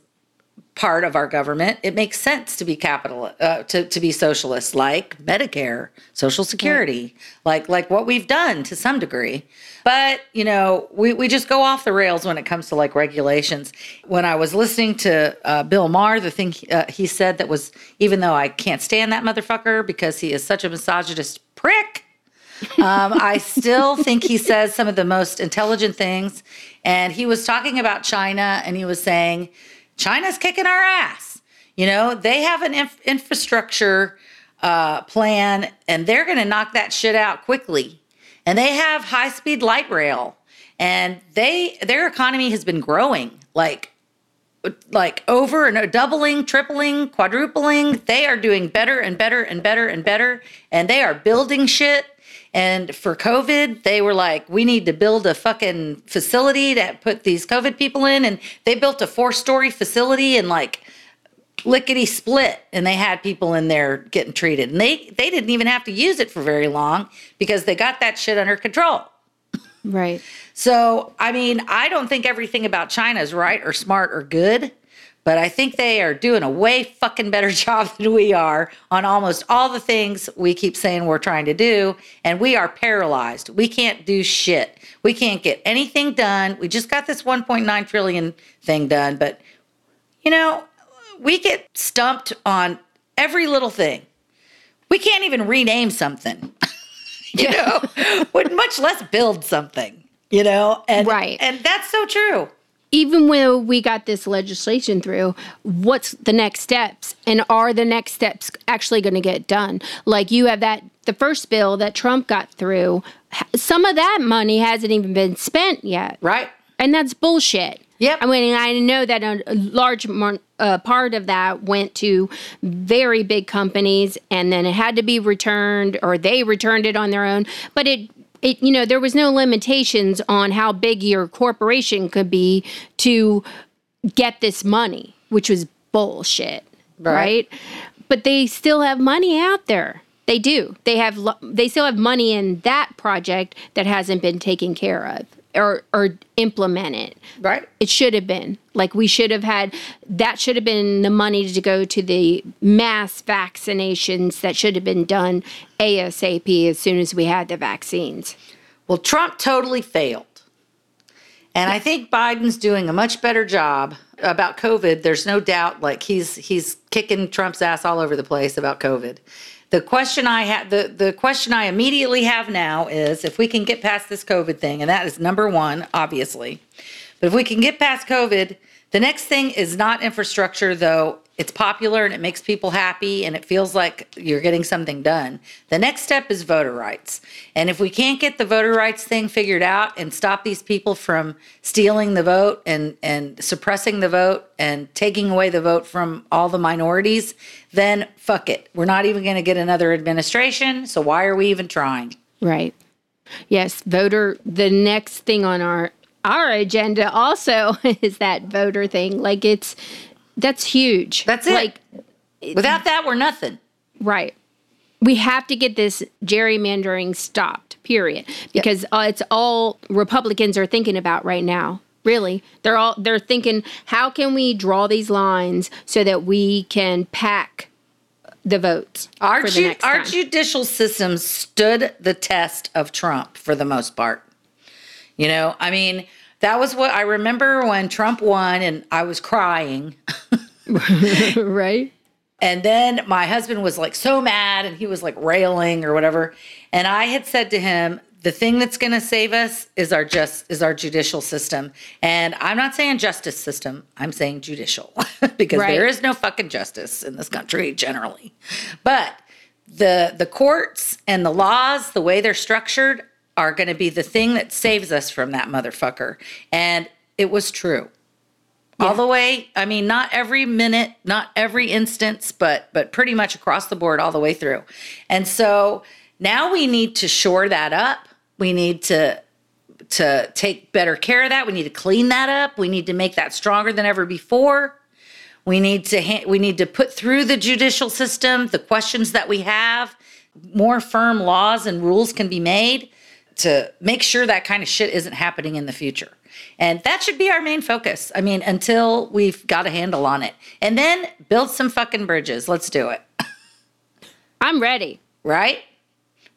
part of our government it makes sense to be capital uh, to, to be socialist like medicare social security like like what we've done to some degree. But you know we, we just go off the rails when it comes to like regulations. When i was listening to uh, bill maher the thing uh, he said that was even though i can't stand that motherfucker because he is such a misogynist prick um, I still think he says some of the most intelligent things. And he was talking about China and he was saying, China's kicking our ass. You know, they have an inf- infrastructure uh, plan and they're going to knock that shit out quickly. And they have high speed light rail and they their economy has been growing like like over and doubling, tripling, quadrupling. They are doing better and better and better and better. And they are building shit. And for COVID, they were like, we need to build a fucking facility to put these COVID people in. And they built a four story facility and like lickety split. And they had people in there getting treated. And they, they didn't even have to use it for very long because they got that shit under control. Right. So, I mean, I don't think everything about China is right or smart or good, but I think they are doing a way fucking better job than we are on almost all the things we keep saying we're trying to do. And we are paralyzed. We can't do shit. We can't get anything done. We just got this 1.9 trillion thing done, but you know, we get stumped on every little thing. We can't even rename something. you know, would much less build something, you know? And Right. and that's so true. Even when we got this legislation through, what's the next steps? And are the next steps actually going to get done? Like you have that, the first bill that Trump got through, some of that money hasn't even been spent yet. Right? And that's bullshit. Yep. I mean, I know that a large uh, part of that went to very big companies, and then it had to be returned, or they returned it on their own. But it, it, you know, there was no limitations on how big your corporation could be to get this money, which was bullshit, Right. right? But they still have money out there. They do. They have. They still have money in that project that hasn't been taken care of or or it. Right? It should have been. Like we should have had that should have been the money to go to the mass vaccinations that should have been done ASAP as soon as we had the vaccines. Well, Trump totally failed. And I think Biden's doing a much better job about COVID. There's no doubt like he's he's kicking Trump's ass all over the place about COVID. The question I have the, the question I immediately have now is if we can get past this COVID thing, and that is number one, obviously. But if we can get past COVID, the next thing is not infrastructure, though it's popular and it makes people happy and it feels like you're getting something done. The next step is voter rights. And if we can't get the voter rights thing figured out and stop these people from stealing the vote and, and suppressing the vote and taking away the vote from all the minorities, then fuck it. We're not even going to get another administration. So why are we even trying? Right. Yes, voter the next thing on our our agenda also is that voter thing. Like it's that's huge. That's it. Like Without that, we're nothing. Right. We have to get this gerrymandering stopped, period. Because uh, it's all Republicans are thinking about right now. Really. They're all they're thinking how can we draw these lines so that we can pack the votes Our, for the ju- our judicial system stood the test of Trump for the most part. You know, I mean, that was what I remember when Trump won and I was crying. right? And then my husband was like so mad and he was like railing or whatever. And I had said to him, the thing that's going to save us is our just is our judicial system. And I'm not saying justice system. I'm saying judicial because Right. there is no fucking justice in this country generally. But the the courts and the laws, the way they're structured are going to be the thing that saves us from that motherfucker. And it was true. All the way i mean not every minute not every instance but but pretty much across the board all the way through. And so now we need to shore that up. We need to to take better care of that. We need to clean that up. We need to make that stronger than ever before. We need to ha- we need to put through the judicial system the questions that we have. More firm laws and rules can be made to make sure that kind of shit isn't happening in the future. And that should be our main focus. I mean, until we've got a handle on it. And then build some fucking bridges. Let's do it. I'm ready. Right?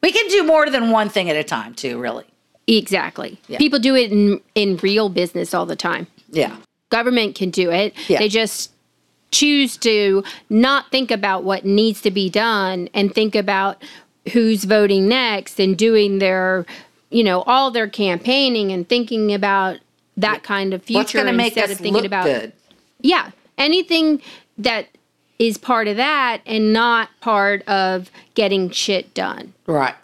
We can do more than one thing at a time, too, really. Exactly. Yeah. People do it in in real business all the time. Yeah. government can do it. Yeah. They just choose to not think about what needs to be done and think about who's voting next and doing their, you know, all their campaigning and thinking about that kind of future What's going to make instead us of thinking look about good? yeah anything that is part of that and not part of getting shit done. Right.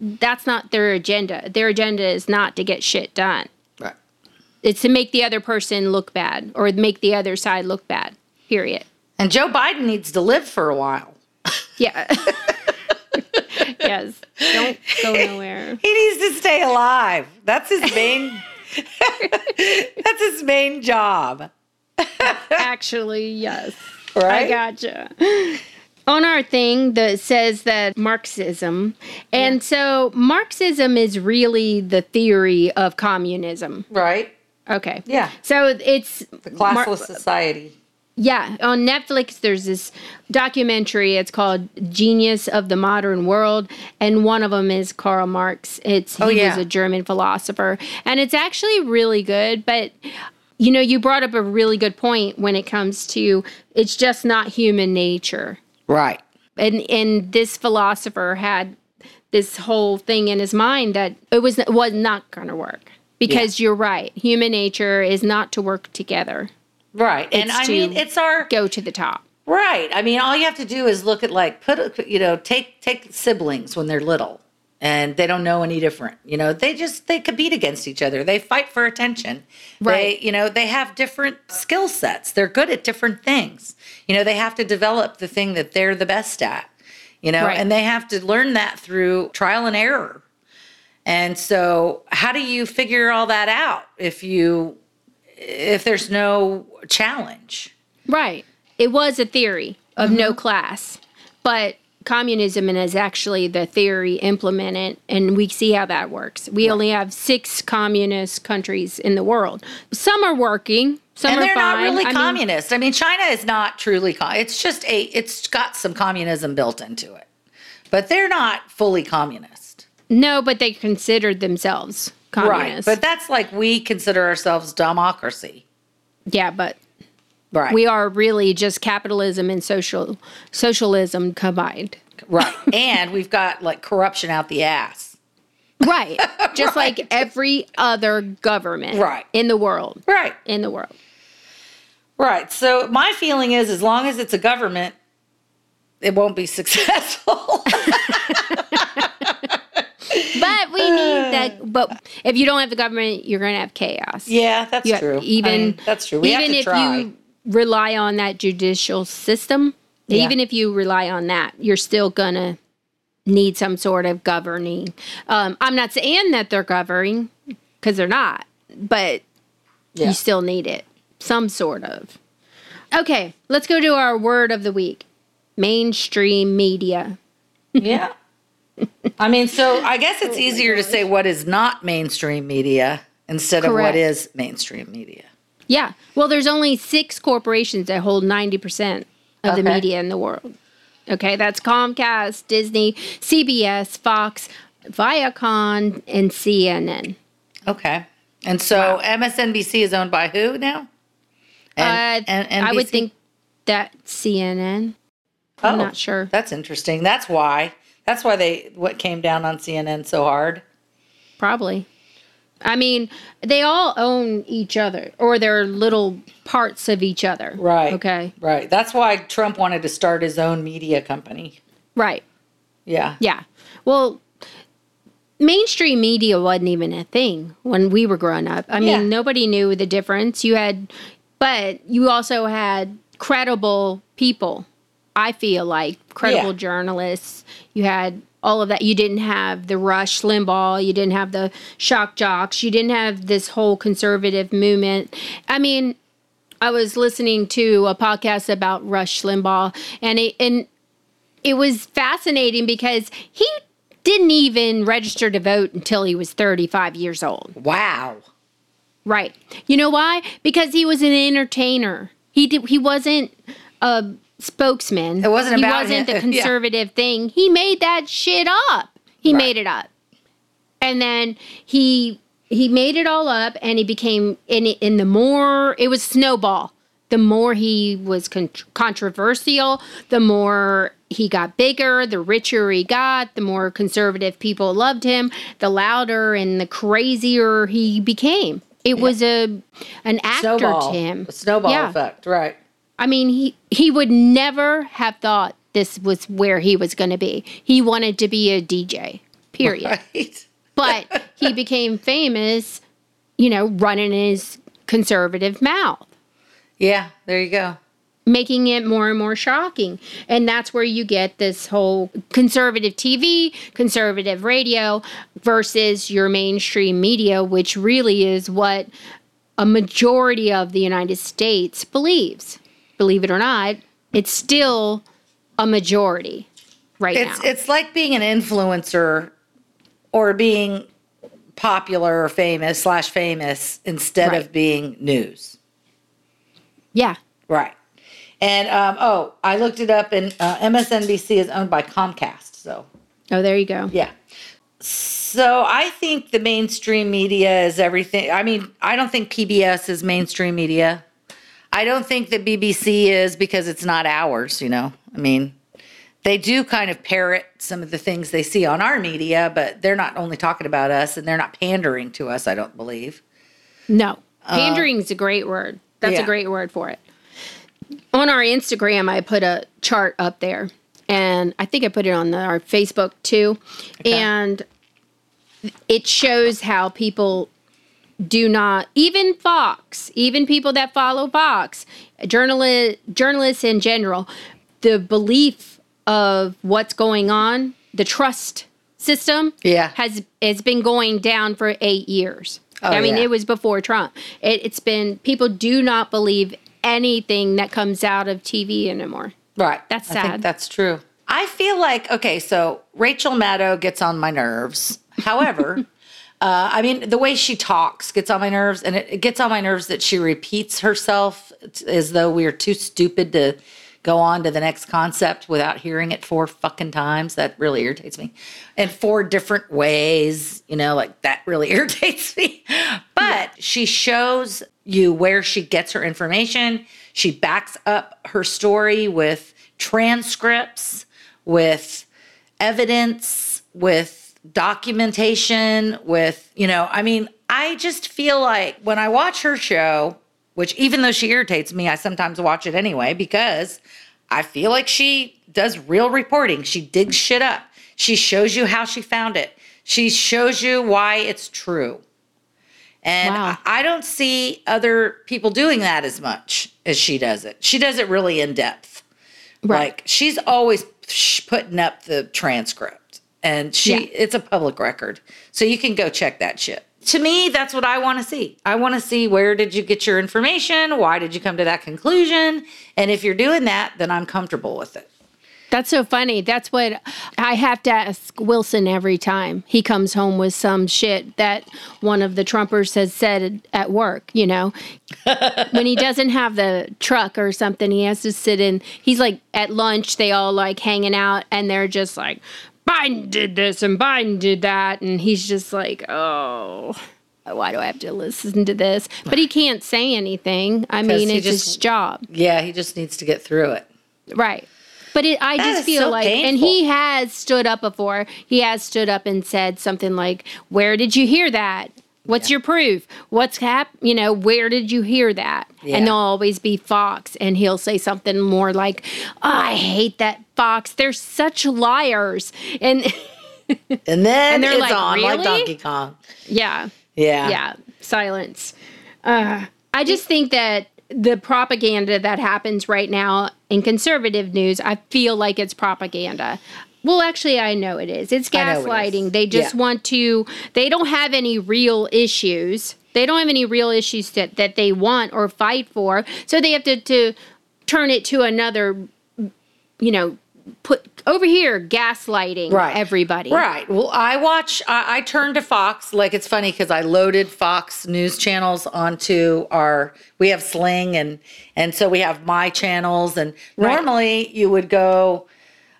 That's not their agenda. Their agenda is not to get shit done. Right. It's to make the other person look bad or make the other side look bad. Period. And Joe Biden needs to live for a while. Yeah. yeah, yes. Don't go nowhere. He needs to stay alive. That's his main. that's his main job. Actually, yes. Right? I gotcha. On our thing that says that Marxism, and so Marxism is really the theory of communism. Right. Okay. Yeah. So it's The classless society. Yeah, on Netflix, there's this documentary. It's called Genius of the Modern World, and one of them is Karl Marx. It's oh, he Oh, yeah. was a German philosopher, and it's actually really good. But you know, you brought up a really good point when it comes to it's just not human nature, Right. and and this philosopher had this whole thing in his mind that it was was not going to work because you're right, human nature is not to work together, Right. And I mean, it's our go to the top. right. I mean, all you have to do is look at like put a, you know take take siblings when they're little and they don't know any different. You know, they just they compete against each other. They fight for attention. Right. They, you know, they have different skill sets. They're good at different things. You know, they have to develop the thing that they're the best at. You know, Right. and they have to learn that through trial and error. And so, how do you figure all that out if you if there's no challenge? Right. It was a theory of Mm-hmm. no class, but communism is actually the theory implemented, and we see how that works. We only have six communist countries in the world. Some are working. Some and are they're not really I mean, communist. I mean, China is not truly. Com- it's just a. It's got some communism built into it, but they're not fully communist. no, but they considered themselves communist. Right. But that's like we consider ourselves democracy. yeah, but Right. we are really just capitalism and social socialism combined. right. and we've got like corruption out the ass. Right. Just like every other government Right. in the world. Right. In the world. Right. So my feeling is, as long as it's a government, it won't be successful. We need that. But if you don't have the government, you're going to have chaos. yeah, that's You have- true. I Even mean, that's true. We even have to if try. you rely on that judicial system, Yeah. even if you rely on that, you're still going to need some sort of governing. Um, I'm not saying that they're governing because they're not, but yeah. you still need it, some sort of. Okay, let's go to our word of the week: mainstream media. Yeah. I mean, so I guess it's easier to say what is not mainstream media instead of what is mainstream media. Yeah. Well, there's only six corporations that hold 90% of the media in the world. Okay. That's Comcast, Disney, CBS, Fox, Viacom, and CNN. Okay. And so MSNBC is owned by who now? And- uh, and I would think that CNN. I'm Oh, not sure. That's interesting. That's why. That's why they what came down on CNN so hard. Probably. I mean, they all own each other or they're little parts of each other. Right. Okay. Right. That's why Trump wanted to start his own media company. Right. Yeah. Yeah. Well, mainstream media wasn't even a thing when we were growing up. I mean, Yeah. nobody knew the difference. You had, but you also had credible people. I feel like credible Yeah. journalists. You had all of that. You didn't have the Rush Limbaugh. You didn't have the shock jocks. You didn't have this whole conservative movement. I mean, I was listening to a podcast about Rush Limbaugh, and it and it was fascinating because he didn't even register to vote until he was 35 years old. Wow. Right. You know why? Because he was an entertainer. He did he wasn't a spokesman. It wasn't he about wasn't him. the conservative thing. He made that shit up. He Right. made it up. And then he he made it all up and he became in in the more it was snowball. The more he was con- controversial, the more he got bigger, the richer he got, the more conservative people loved him, the louder and the crazier he became. It was a an actor Snowball. to him. A snowball Yeah. effect. Right. I mean, he he would never have thought this was where he was going to be. He wanted to be a DJ. Period. Right. But he became famous, you know, running his conservative mouth. Yeah. There you go. making it more and more shocking. And that's where you get this whole conservative TV, conservative radio versus your mainstream media, which really is what a majority of the United States believes. Believe it or not, it's still a majority right It's now. it's like being an influencer or being popular or famous slash famous instead Right. of being news. yeah. Right. And um, oh, I looked it up, and uh, MSNBC is owned by Comcast. So Oh, there you go. yeah. So I think the mainstream media is everything. I mean, I don't think PBS is mainstream media. I don't think the BBC is because it's not ours. You know, I mean, they do kind of parrot some of the things they see on our media, but they're not only talking about us, and they're not pandering to us. I don't believe. No. Uh, pandering is a great word. That's yeah. a great word for it. On our Instagram, I put a chart up there, and I think I put it on the, our Facebook too. And it shows how people do not, even Fox, even people that follow Fox, journalist, journalists in general, the belief of what's going on, the trust system Yeah. has has been going down for eight years. Oh, I mean, yeah. it was before Trump. It, it's been people do not believe anything that comes out of TV anymore. Right. That's I think sad. that's true. I feel like okay, so Rachel Maddow gets on my nerves. However, uh, I mean the way she talks gets on my nerves, and it, it gets on my nerves that she repeats herself as though we are too stupid to go on to the next concept without hearing it four fucking times. That really irritates me. In four different ways, you know, like that really irritates me. But she shows you where she gets her information. She backs up her story with transcripts, with evidence, with documentation, with, you know, I mean, I just feel like when I watch her show, which even though she irritates me, I sometimes watch it anyway because I feel like she does real reporting. She digs shit up. She shows you how she found it. She shows you why it's true. And Wow. I I don't see other people doing that as much as she does it. She does it really in depth. Like she's always putting up the transcript and she Yeah. it's a public record. So you can go check that shit. To me, that's what I want to see. I want to see where did you get your information? Why did you come to that conclusion? And if you're doing that, then I'm comfortable with it. That's so funny. That's what I have to ask Wilson every time he comes home with some shit that one of the Trumpers has said at work, you know. when he doesn't have the truck or something, he has to sit in. He's like at lunch, they all like hanging out and they're just like, Biden did this and Biden did that. And he's just like, oh, why do I have to listen to this? But he can't say anything. I mean, it's his just- job. Yeah, he just needs to get through it. Right. But it, I That just feel so like, and he has stood up before. He has stood up and said something like, "Where did you hear that? What's your proof? What's hap? You know, where did you hear that?" Yeah. And there'll always be Fox, and he'll say something more like, "I hate that Fox. They're such liars." And And then And they're it's like, on like Donkey Kong. yeah, Yeah. yeah, silence. Uh, I just think that the propaganda that happens right now in conservative news, I feel like it's propaganda. Well, actually, I know it is. It's know it is. gaslighting. They just Yeah. want to, they don't have any real issues. They don't have any real issues that, that they want or fight for. So they have to, to turn it to another, you know, put over here, gaslighting right. everybody. right. Well i watch i, I turn to fox. Like it's funny because i loaded fox news channels onto our we have sling and and so we have my channels and Right. normally you would go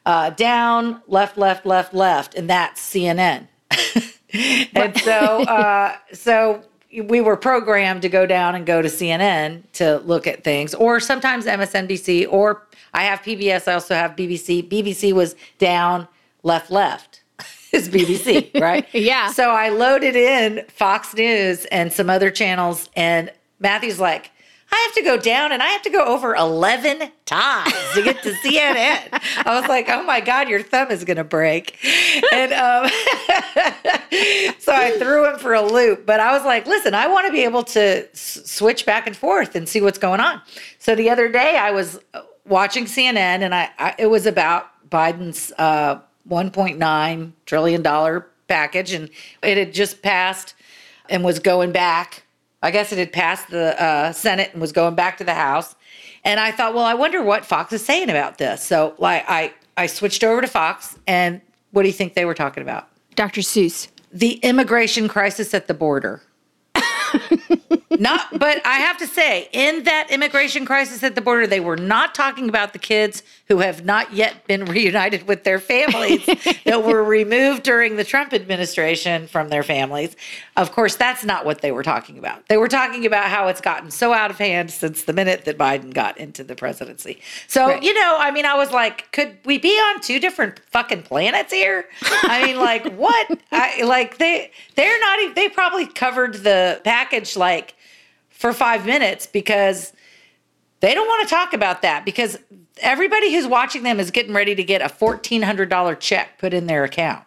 uh, down left left left left and that's cnn and so uh, so we were programmed to go down and go to CNN to look at things, or sometimes MSNBC, or I have PBS. I also have BBC. BBC was down, left, left. is BBC, right? Yeah. So I loaded in Fox News and some other channels, and Matthew's like, I have to go down and I have to go over 11 times to get to CNN. I was like, oh my God, your thumb is going to break. And um, so I threw him for a loop. But I was like, listen, I want to be able to s- switch back and forth and see what's going on. So the other day I was watching CNN and I, I it was about Biden's uh, 1.9 trillion dollar package and it had just passed and was going back. I guess it had passed the uh, Senate and was going back to the House. And I thought, well, I wonder what Fox is saying about this. So like I I switched over to Fox and what do you think they were talking about? Dr. Seuss. The immigration crisis at the border. not but I have to say, in that immigration crisis at the border, they were not talking about the kids who have not yet been reunited with their families that were removed during the Trump administration from their families. Of course, that's not what they were talking about. They were talking about how it's gotten so out of hand since the minute that Biden got into the presidency. So, Right. you know, I mean, I was like, could we be on two different fucking planets here? I mean, like, what? I like they they're not even they probably covered the package like for five minutes because they don't want to talk about that because everybody who's watching them is getting ready to get a $1,400 check put in their account.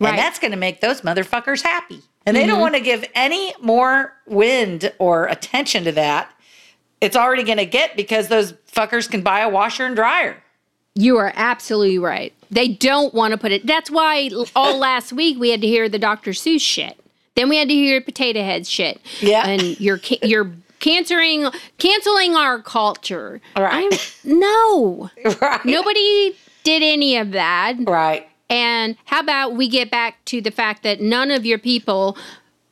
Right. And that's going to make those motherfuckers happy. And they don't mm-hmm. want to give any more wind or attention to that. It's already going to get because those fuckers can buy a washer and dryer. You are absolutely right. They don't want to put it. That's why all last week we had to hear the Dr. Seuss shit. Then we had to hear potato head shit. Yeah. And you're ca- you're cancering canceling our culture. Right. I'm, no. Right. Nobody did any of that. Right. And how about we get back to the fact that none of your people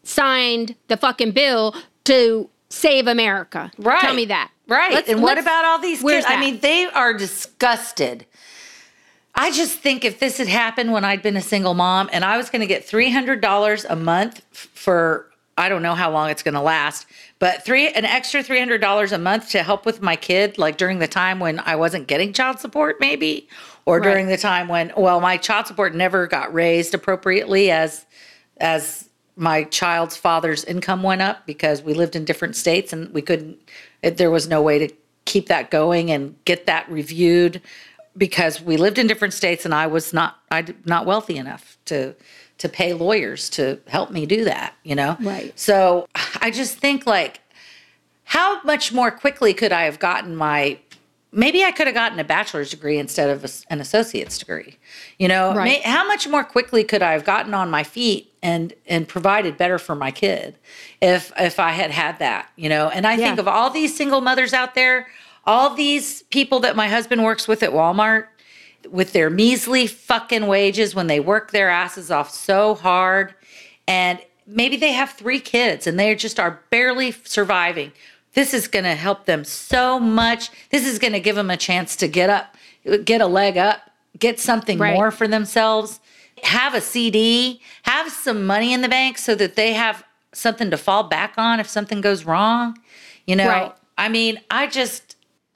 signed the fucking bill to save America? Right. Tell me that. Right. Let's- and what about all these kids? I mean, they are disgusted. I just think if this had happened when I'd been a single mom and I was going to get $300 a month for I don't know how long it's going to last, but three an extra $300 a month to help with my kid like during the time when I wasn't getting child support maybe or Right. during the time when well my child support never got raised appropriately as as my child's father's income went up because we lived in different states and we couldn't it, there was no way to keep that going and get that reviewed because we lived in different states and I was not I not wealthy enough to to pay lawyers to help me do that, you know? Right. So I just think like how much more quickly could I have gotten my maybe I could have gotten a bachelor's degree instead of a an associate's degree. You know, Right. may, how much more quickly could I have gotten on my feet and and provided better for my kid if if I had had that, you know? And I think of all these single mothers out there, all these people that my husband works with at Walmart with their measly fucking wages when they work their asses off so hard and maybe they have three kids and they just are barely surviving this is going to help them so much this is going to give them a chance to get up get a leg up get something Right. more for themselves have a cd have some money in the bank so that they have something to fall back on if something goes wrong you know Right. i mean i just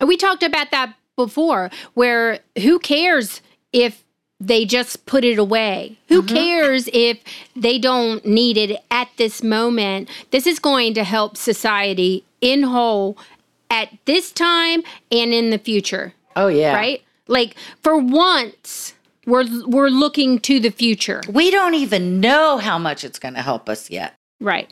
We talked about that before, where who cares if they just put it away? Who mm-hmm. cares if they don't need it at this moment? This is going to help society in whole at this time and in the future, oh yeah right? Like for once, we're we're looking to the future, we don't even know how much it's going to help us yet right?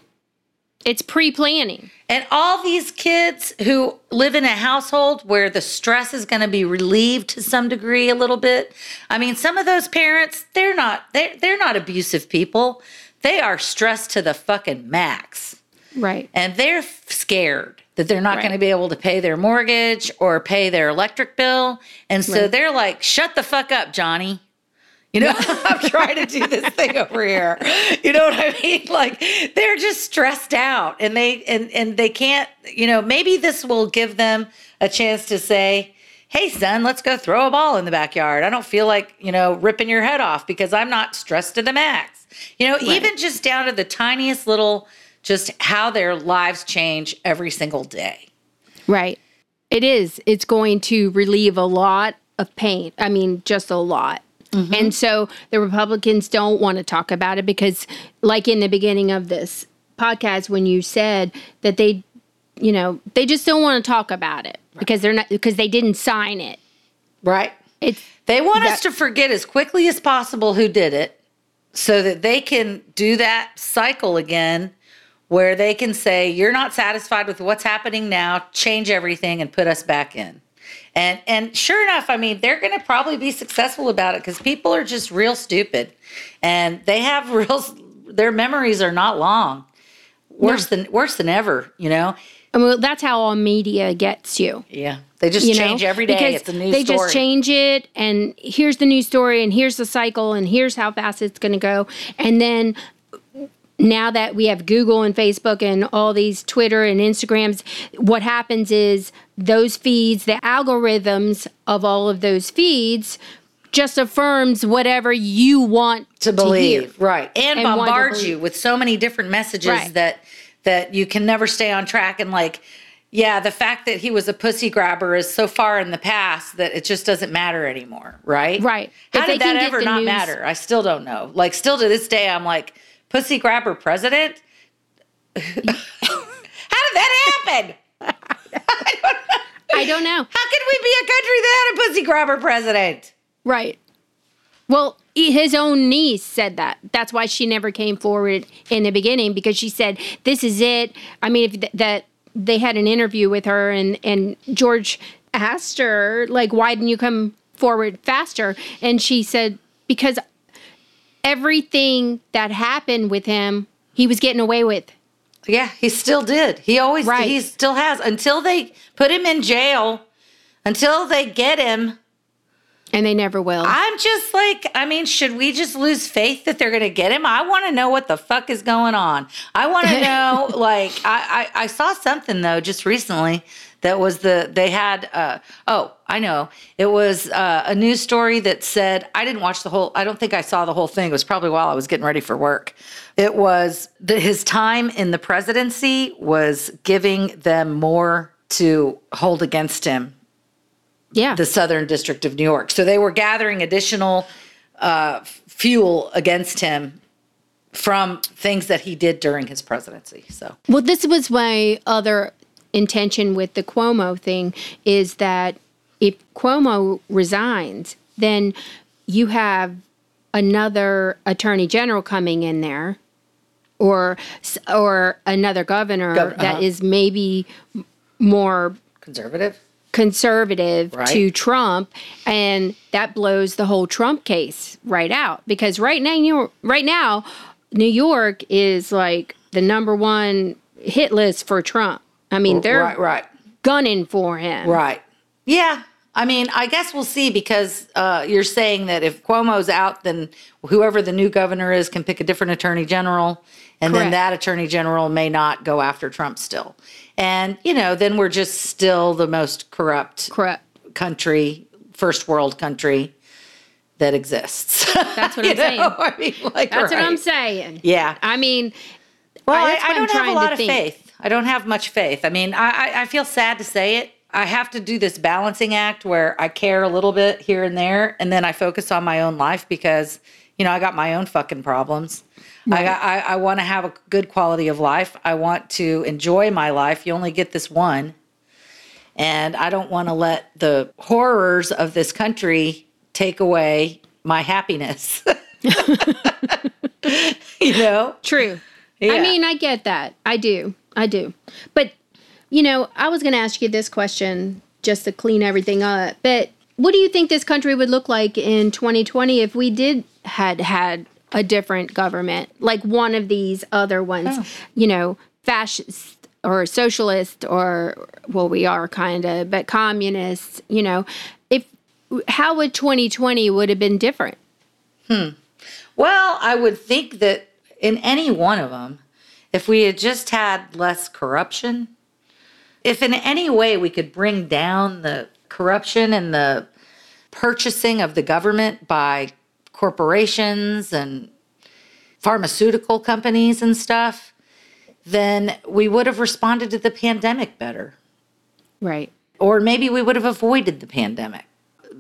It's pre-planning. And all these kids who live in a household where the stress is going to be relieved to some degree a little bit. I mean, some of those parents, they're not they're, they're not abusive people. They are stressed to the fucking max. Right. And they're scared that they're not Right. going to be able to pay their mortgage or pay their electric bill. And so Right. they're like, "Shut the fuck up, Johnny." You know, I'm trying to do this thing over here. You know what I mean? Like they're just stressed out and they and and they can't, you know, maybe this will give them a chance to say, "Hey son, let's go throw a ball in the backyard. I don't feel like, you know, ripping your head off because I'm not stressed to the max." You know, even just down to the tiniest little just how their lives change every single day. Right. It is. It's going to relieve a lot of pain. I mean, just a lot. Mm-hmm. And so the Republicans don't want to talk about it because, like in the beginning of this podcast, when you said that they you know, they just don't want to talk about it because they're not because they didn't sign it. Right. It's They want us to forget as quickly as possible who did it so that they can do that cycle again where they can say, You're not satisfied with what's happening now, change everything and put us back in. And and sure enough, I mean, they're gonna probably be successful about it because people are just real stupid and they have real their memories are not long. Worse than worse than ever, you know? I mean, that's how all media gets you. Yeah. They just you know, change every day. because It's a new they story. just change it, and here's the new story, and here's the cycle, and here's how fast it's going to go, and then now that we have Google and Facebook and all these Twitter and Instagrams, what happens is those feeds, the algorithms of all of those feeds, just affirms whatever you want to hear. believe. right. And, And want to bombard believe. you with so many different messages Right. that that you can never stay on track. And like yeah the fact that he was a pussy grabber is so far in the past that it just doesn't matter anymore. Right? Right. how If did that get ever not news- matter? I still don't know. Like still to this day i'm like pussy grabber president? How did that happen I don't know. how could we be a country that had a pussy grabber president Right. Well, his own niece said that. That's why she never came forward in the beginning because she said, "This is it." I mean, if th- that they had an interview with her and and George asked her like, "Why didn't you come forward faster?" And she said, "Because everything that happened with him, he was getting away with." Yeah, he still did. He always Right. he still has until they put him in jail, until they get him. And they never will. I'm just like, I mean, should we just lose faith that they're going to get him? I want to know what the fuck is going on. I want to know, like, I, I I saw something though just recently that was the they had. uh Oh, I know. It was uh, a news story that said I didn't watch the whole. I don't think I saw the whole thing. It was probably while I was getting ready for work. It was that his time in the presidency was giving them more to hold against him yeah. the Southern District of New York. So they were gathering additional uh, fuel against him from things that he did during his presidency. So Well, this was my other intention with the Cuomo thing is that if Cuomo resigns, then you have another attorney general coming in there or or another governor Gov- uh-huh. is maybe more conservative. conservative Right. to Trump, and that blows the whole Trump case right out. Because right now, you right now, New York is like the number one hit list for Trump. I mean, they're right, right, gunning for him. right. Yeah. I mean, I guess we'll see because uh, you're saying that if Cuomo's out, then whoever the new governor is can pick a different attorney general, and then that attorney general may not go after Trump still. And, you know, then we're just still the most corrupt Correct. country, first world country that exists. That's what I'm saying. I mean, like, That's what I'm saying. Yeah. I mean, Well, I, I, I don't have a lot of think. faith. I don't have much faith. I mean, I, I, I feel sad to say it. I have to do this balancing act where I care a little bit here and there, and then I focus on my own life because, you know, I got my own fucking problems. I got. I, I want to have a good quality of life. I want to enjoy my life. You only get this one, and I don't want to let the horrors of this country take away my happiness. you know. True. Yeah. I mean, I get that. I do. I do. But, you know, I was going to ask you this question just to clean everything up. But what do you think this country would look like in 2020 if we did had had a different government, like one of these other ones, Oh. you know, fascist or socialist or well, we are kind of, but communists, you know, if how would 2020 would have been different? Hmm. Well, I would think that in any one of them, if we had just had less corruption, if in any way we could bring down the corruption and the purchasing of the government by corporations and pharmaceutical companies and stuff, then we would have responded to the pandemic better. Right. Or maybe we would have avoided the pandemic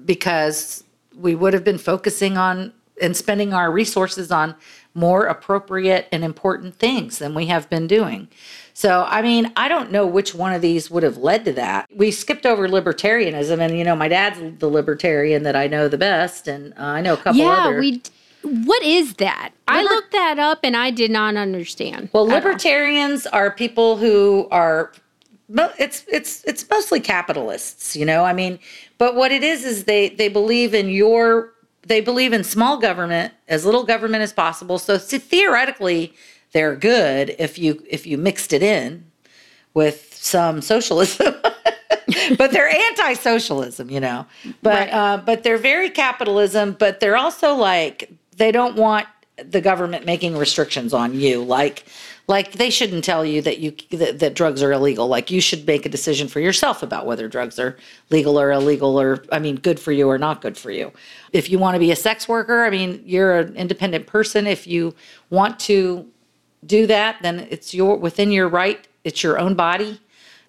because we would have been focusing on and spending our resources on more appropriate and important things than we have been doing. So, I mean, I don't know which one of these would have led to that. We skipped over libertarianism, and you know, my dad's the libertarian that I know the best, and uh, I know a couple yeah, other. we. What is that? I looked that up and I did not understand. Well, all. libertarians are people who are it's it's it's mostly capitalists, you know. I mean, but what it is is they they believe in your they believe in small government, as little government as possible. So, so theoretically, they're good if you if you mixed it in with some socialism. but they're anti-socialism, you know. But Right. uh, but they're very capitalism. But they're also like they don't want the government making restrictions on you. Like like they shouldn't tell you that you that, that drugs are illegal. Like you should make a decision for yourself about whether drugs are legal or illegal, or I mean, good for you or not good for you. If you want to be a sex worker, I mean, you're an independent person. If you want to do that, then it's your within your right. It's your own body.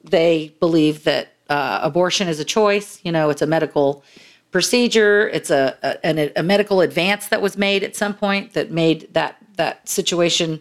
They believe that uh, abortion is a choice. You know, it's a medical procedure. It's a, a an- a medical advance that was made at some point that made that that situation.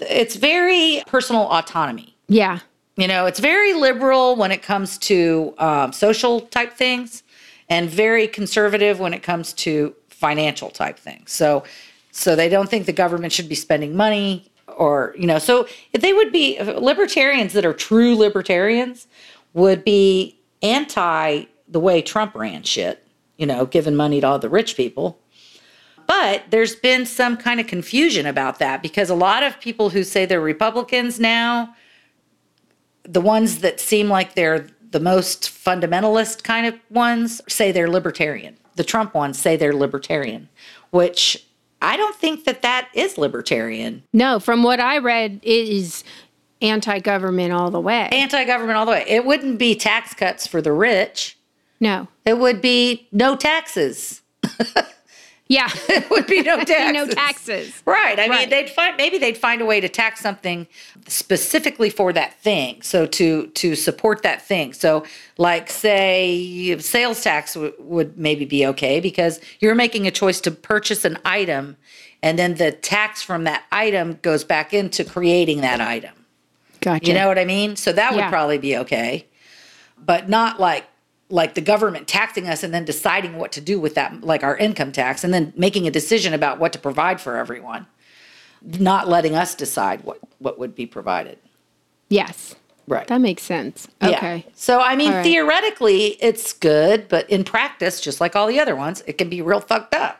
It's very personal autonomy. Yeah. You know, it's very liberal when it comes to um, social type things, and very conservative when it comes to financial type things. So, so they don't think the government should be spending money, or you know, so if they would be libertarians that are true libertarians would be anti the way Trump ran shit. You know, giving money to all the rich people. But there's been some kind of confusion about that because a lot of people who say they're Republicans now the ones that seem like they're the most fundamentalist kind of ones say they're libertarian. The Trump ones say they're libertarian, which I don't think that that is libertarian. No, from what I read, it is anti government all the way. Anti government all the way. It wouldn't be tax cuts for the rich, no. it would be no taxes. Yeah. It would be no taxes. no taxes. Right. I mean, they'd find maybe they'd find a way to tax something specifically for that thing. So to to support that thing. So like say sales tax w- would maybe be okay because you're making a choice to purchase an item and then the tax from that item goes back into creating that item. Gotcha. You know what I mean? So that would Yeah. probably be okay. But not like like the government taxing us and then deciding what to do with that like our income tax and then making a decision about what to provide for everyone. Not letting us decide what what would be provided. yes. Right. That makes sense. Yeah. Okay. So I mean right. theoretically it's good, but in practice just like all the other ones, it can be real fucked up.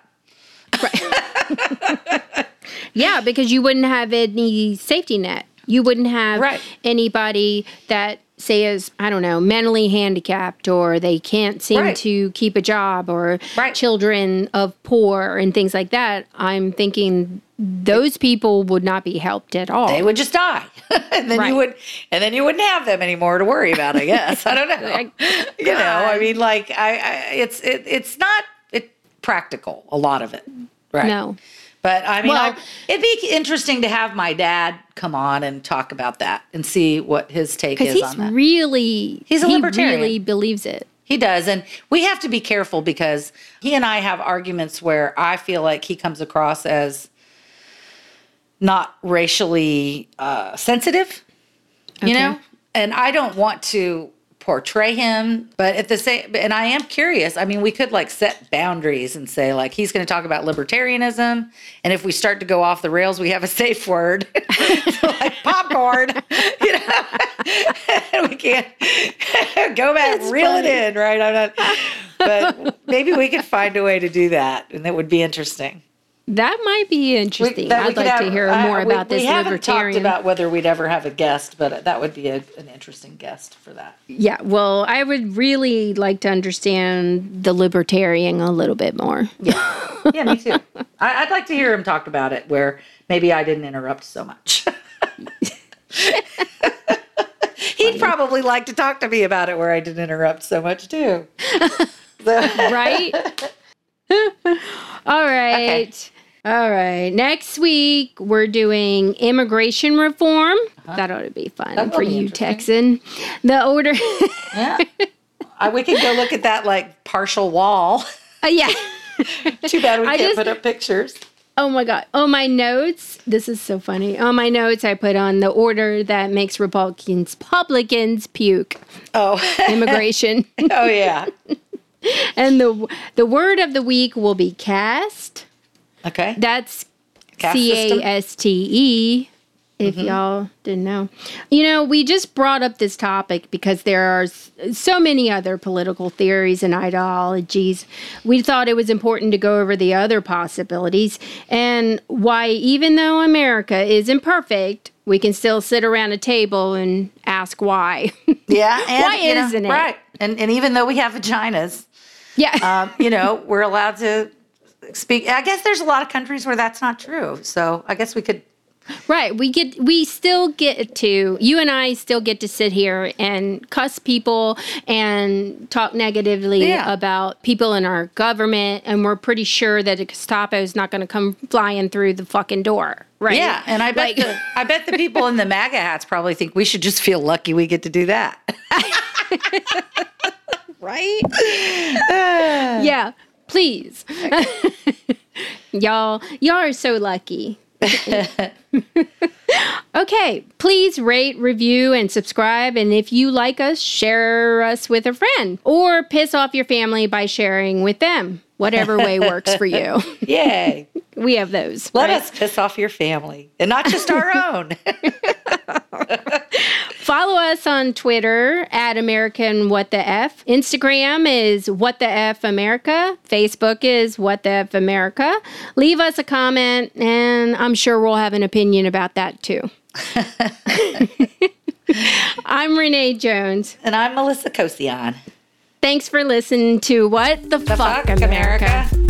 Right. yeah, because you wouldn't have any safety net. You wouldn't have Right. anybody that say is I don't know mentally handicapped or they can't seem Right. to keep a job or Right. children of poor and things like that. I'm thinking those people would not be helped at all. They would just die. and then Right. you would and then you wouldn't have them anymore to worry about, I guess. I don't know. you know, I mean like I, I it's it, it's not it practical a lot of it. Right. no. But I mean, Well- I, it'd be interesting to have my dad come on and talk about that and see what his take is he's on that. really He's a he libertarian. really believes it. He does. And we have to be careful because he and I have arguments where I feel like he comes across as not racially uh, sensitive, you Okay. know? And I don't want to portray him, but at the same, and I am curious. I mean, we could like set boundaries and say, like, he's going to talk about libertarianism. And if we start to go off the rails, we have a safe word, like popcorn, you know? we can't go back, reel it in, right? I'm not, but maybe we could find a way to do that, and that would be interesting. That might be interesting. we I'd like have- to hear I- more we- about this We haven't libertarian. talked about whether we'd ever have a guest, but that would be a, an interesting guest for that. Yeah, well, I would really like to understand the libertarian a little bit more. Yeah, yeah, me too. I, I'd like to hear him talk about it, where maybe I didn't interrupt so much. He'd probably like to talk to me about it, where I didn't interrupt so much too. Right? All right. All right. Next week, we're doing immigration reform. That ought to be fun Uh-huh. That will for be you. Texan. The order. yeah, I, we could go look at that like partial wall. Uh, yeah. Too bad we I can't just- put up pictures. Oh my God. On my notes, this is so funny. On my notes, I put on the order that makes Republicans, Republicans puke. Oh, Immigration. oh yeah. and the the word of the week will be caste. Okay. That's Caste C? A S T E. If y'all didn't know, you know, we just brought up this topic because there are so many other political theories and ideologies. We thought it was important to go over the other possibilities and why, even though America is imperfect, we can still sit around a table and ask why. Yeah. And, Why isn't it? Right. And and even though we have vaginas, yeah. um, you know, we're allowed to speak. I guess there's a lot of countries where that's not true. So I guess we could. Right. We get we still get to you and I still get to sit here and cuss people and talk negatively Yeah. about people in our government and we're pretty sure that a Gestapo is not going to come flying through the fucking door. Right. Yeah. And I bet Like- the, I bet the people in the MAGA hats probably think we should just feel lucky we get to do that. right? yeah. Please. y'all y'all are so lucky. okay, please rate, review, and subscribe. And if you like us, share us with a friend or piss off your family by sharing with them. Whatever way works for you. Yay. We have those. Let right? us piss off your family and not just our own. Follow us on Twitter at American What the F. Instagram is What the F America. Facebook is What the F America. Leave us a comment, and I'm sure we'll have an opinion about that too. I'm Renee Jones. and I'm Melissa Kosian. Thanks for listening to What the, The Fuck, fuck, America. America.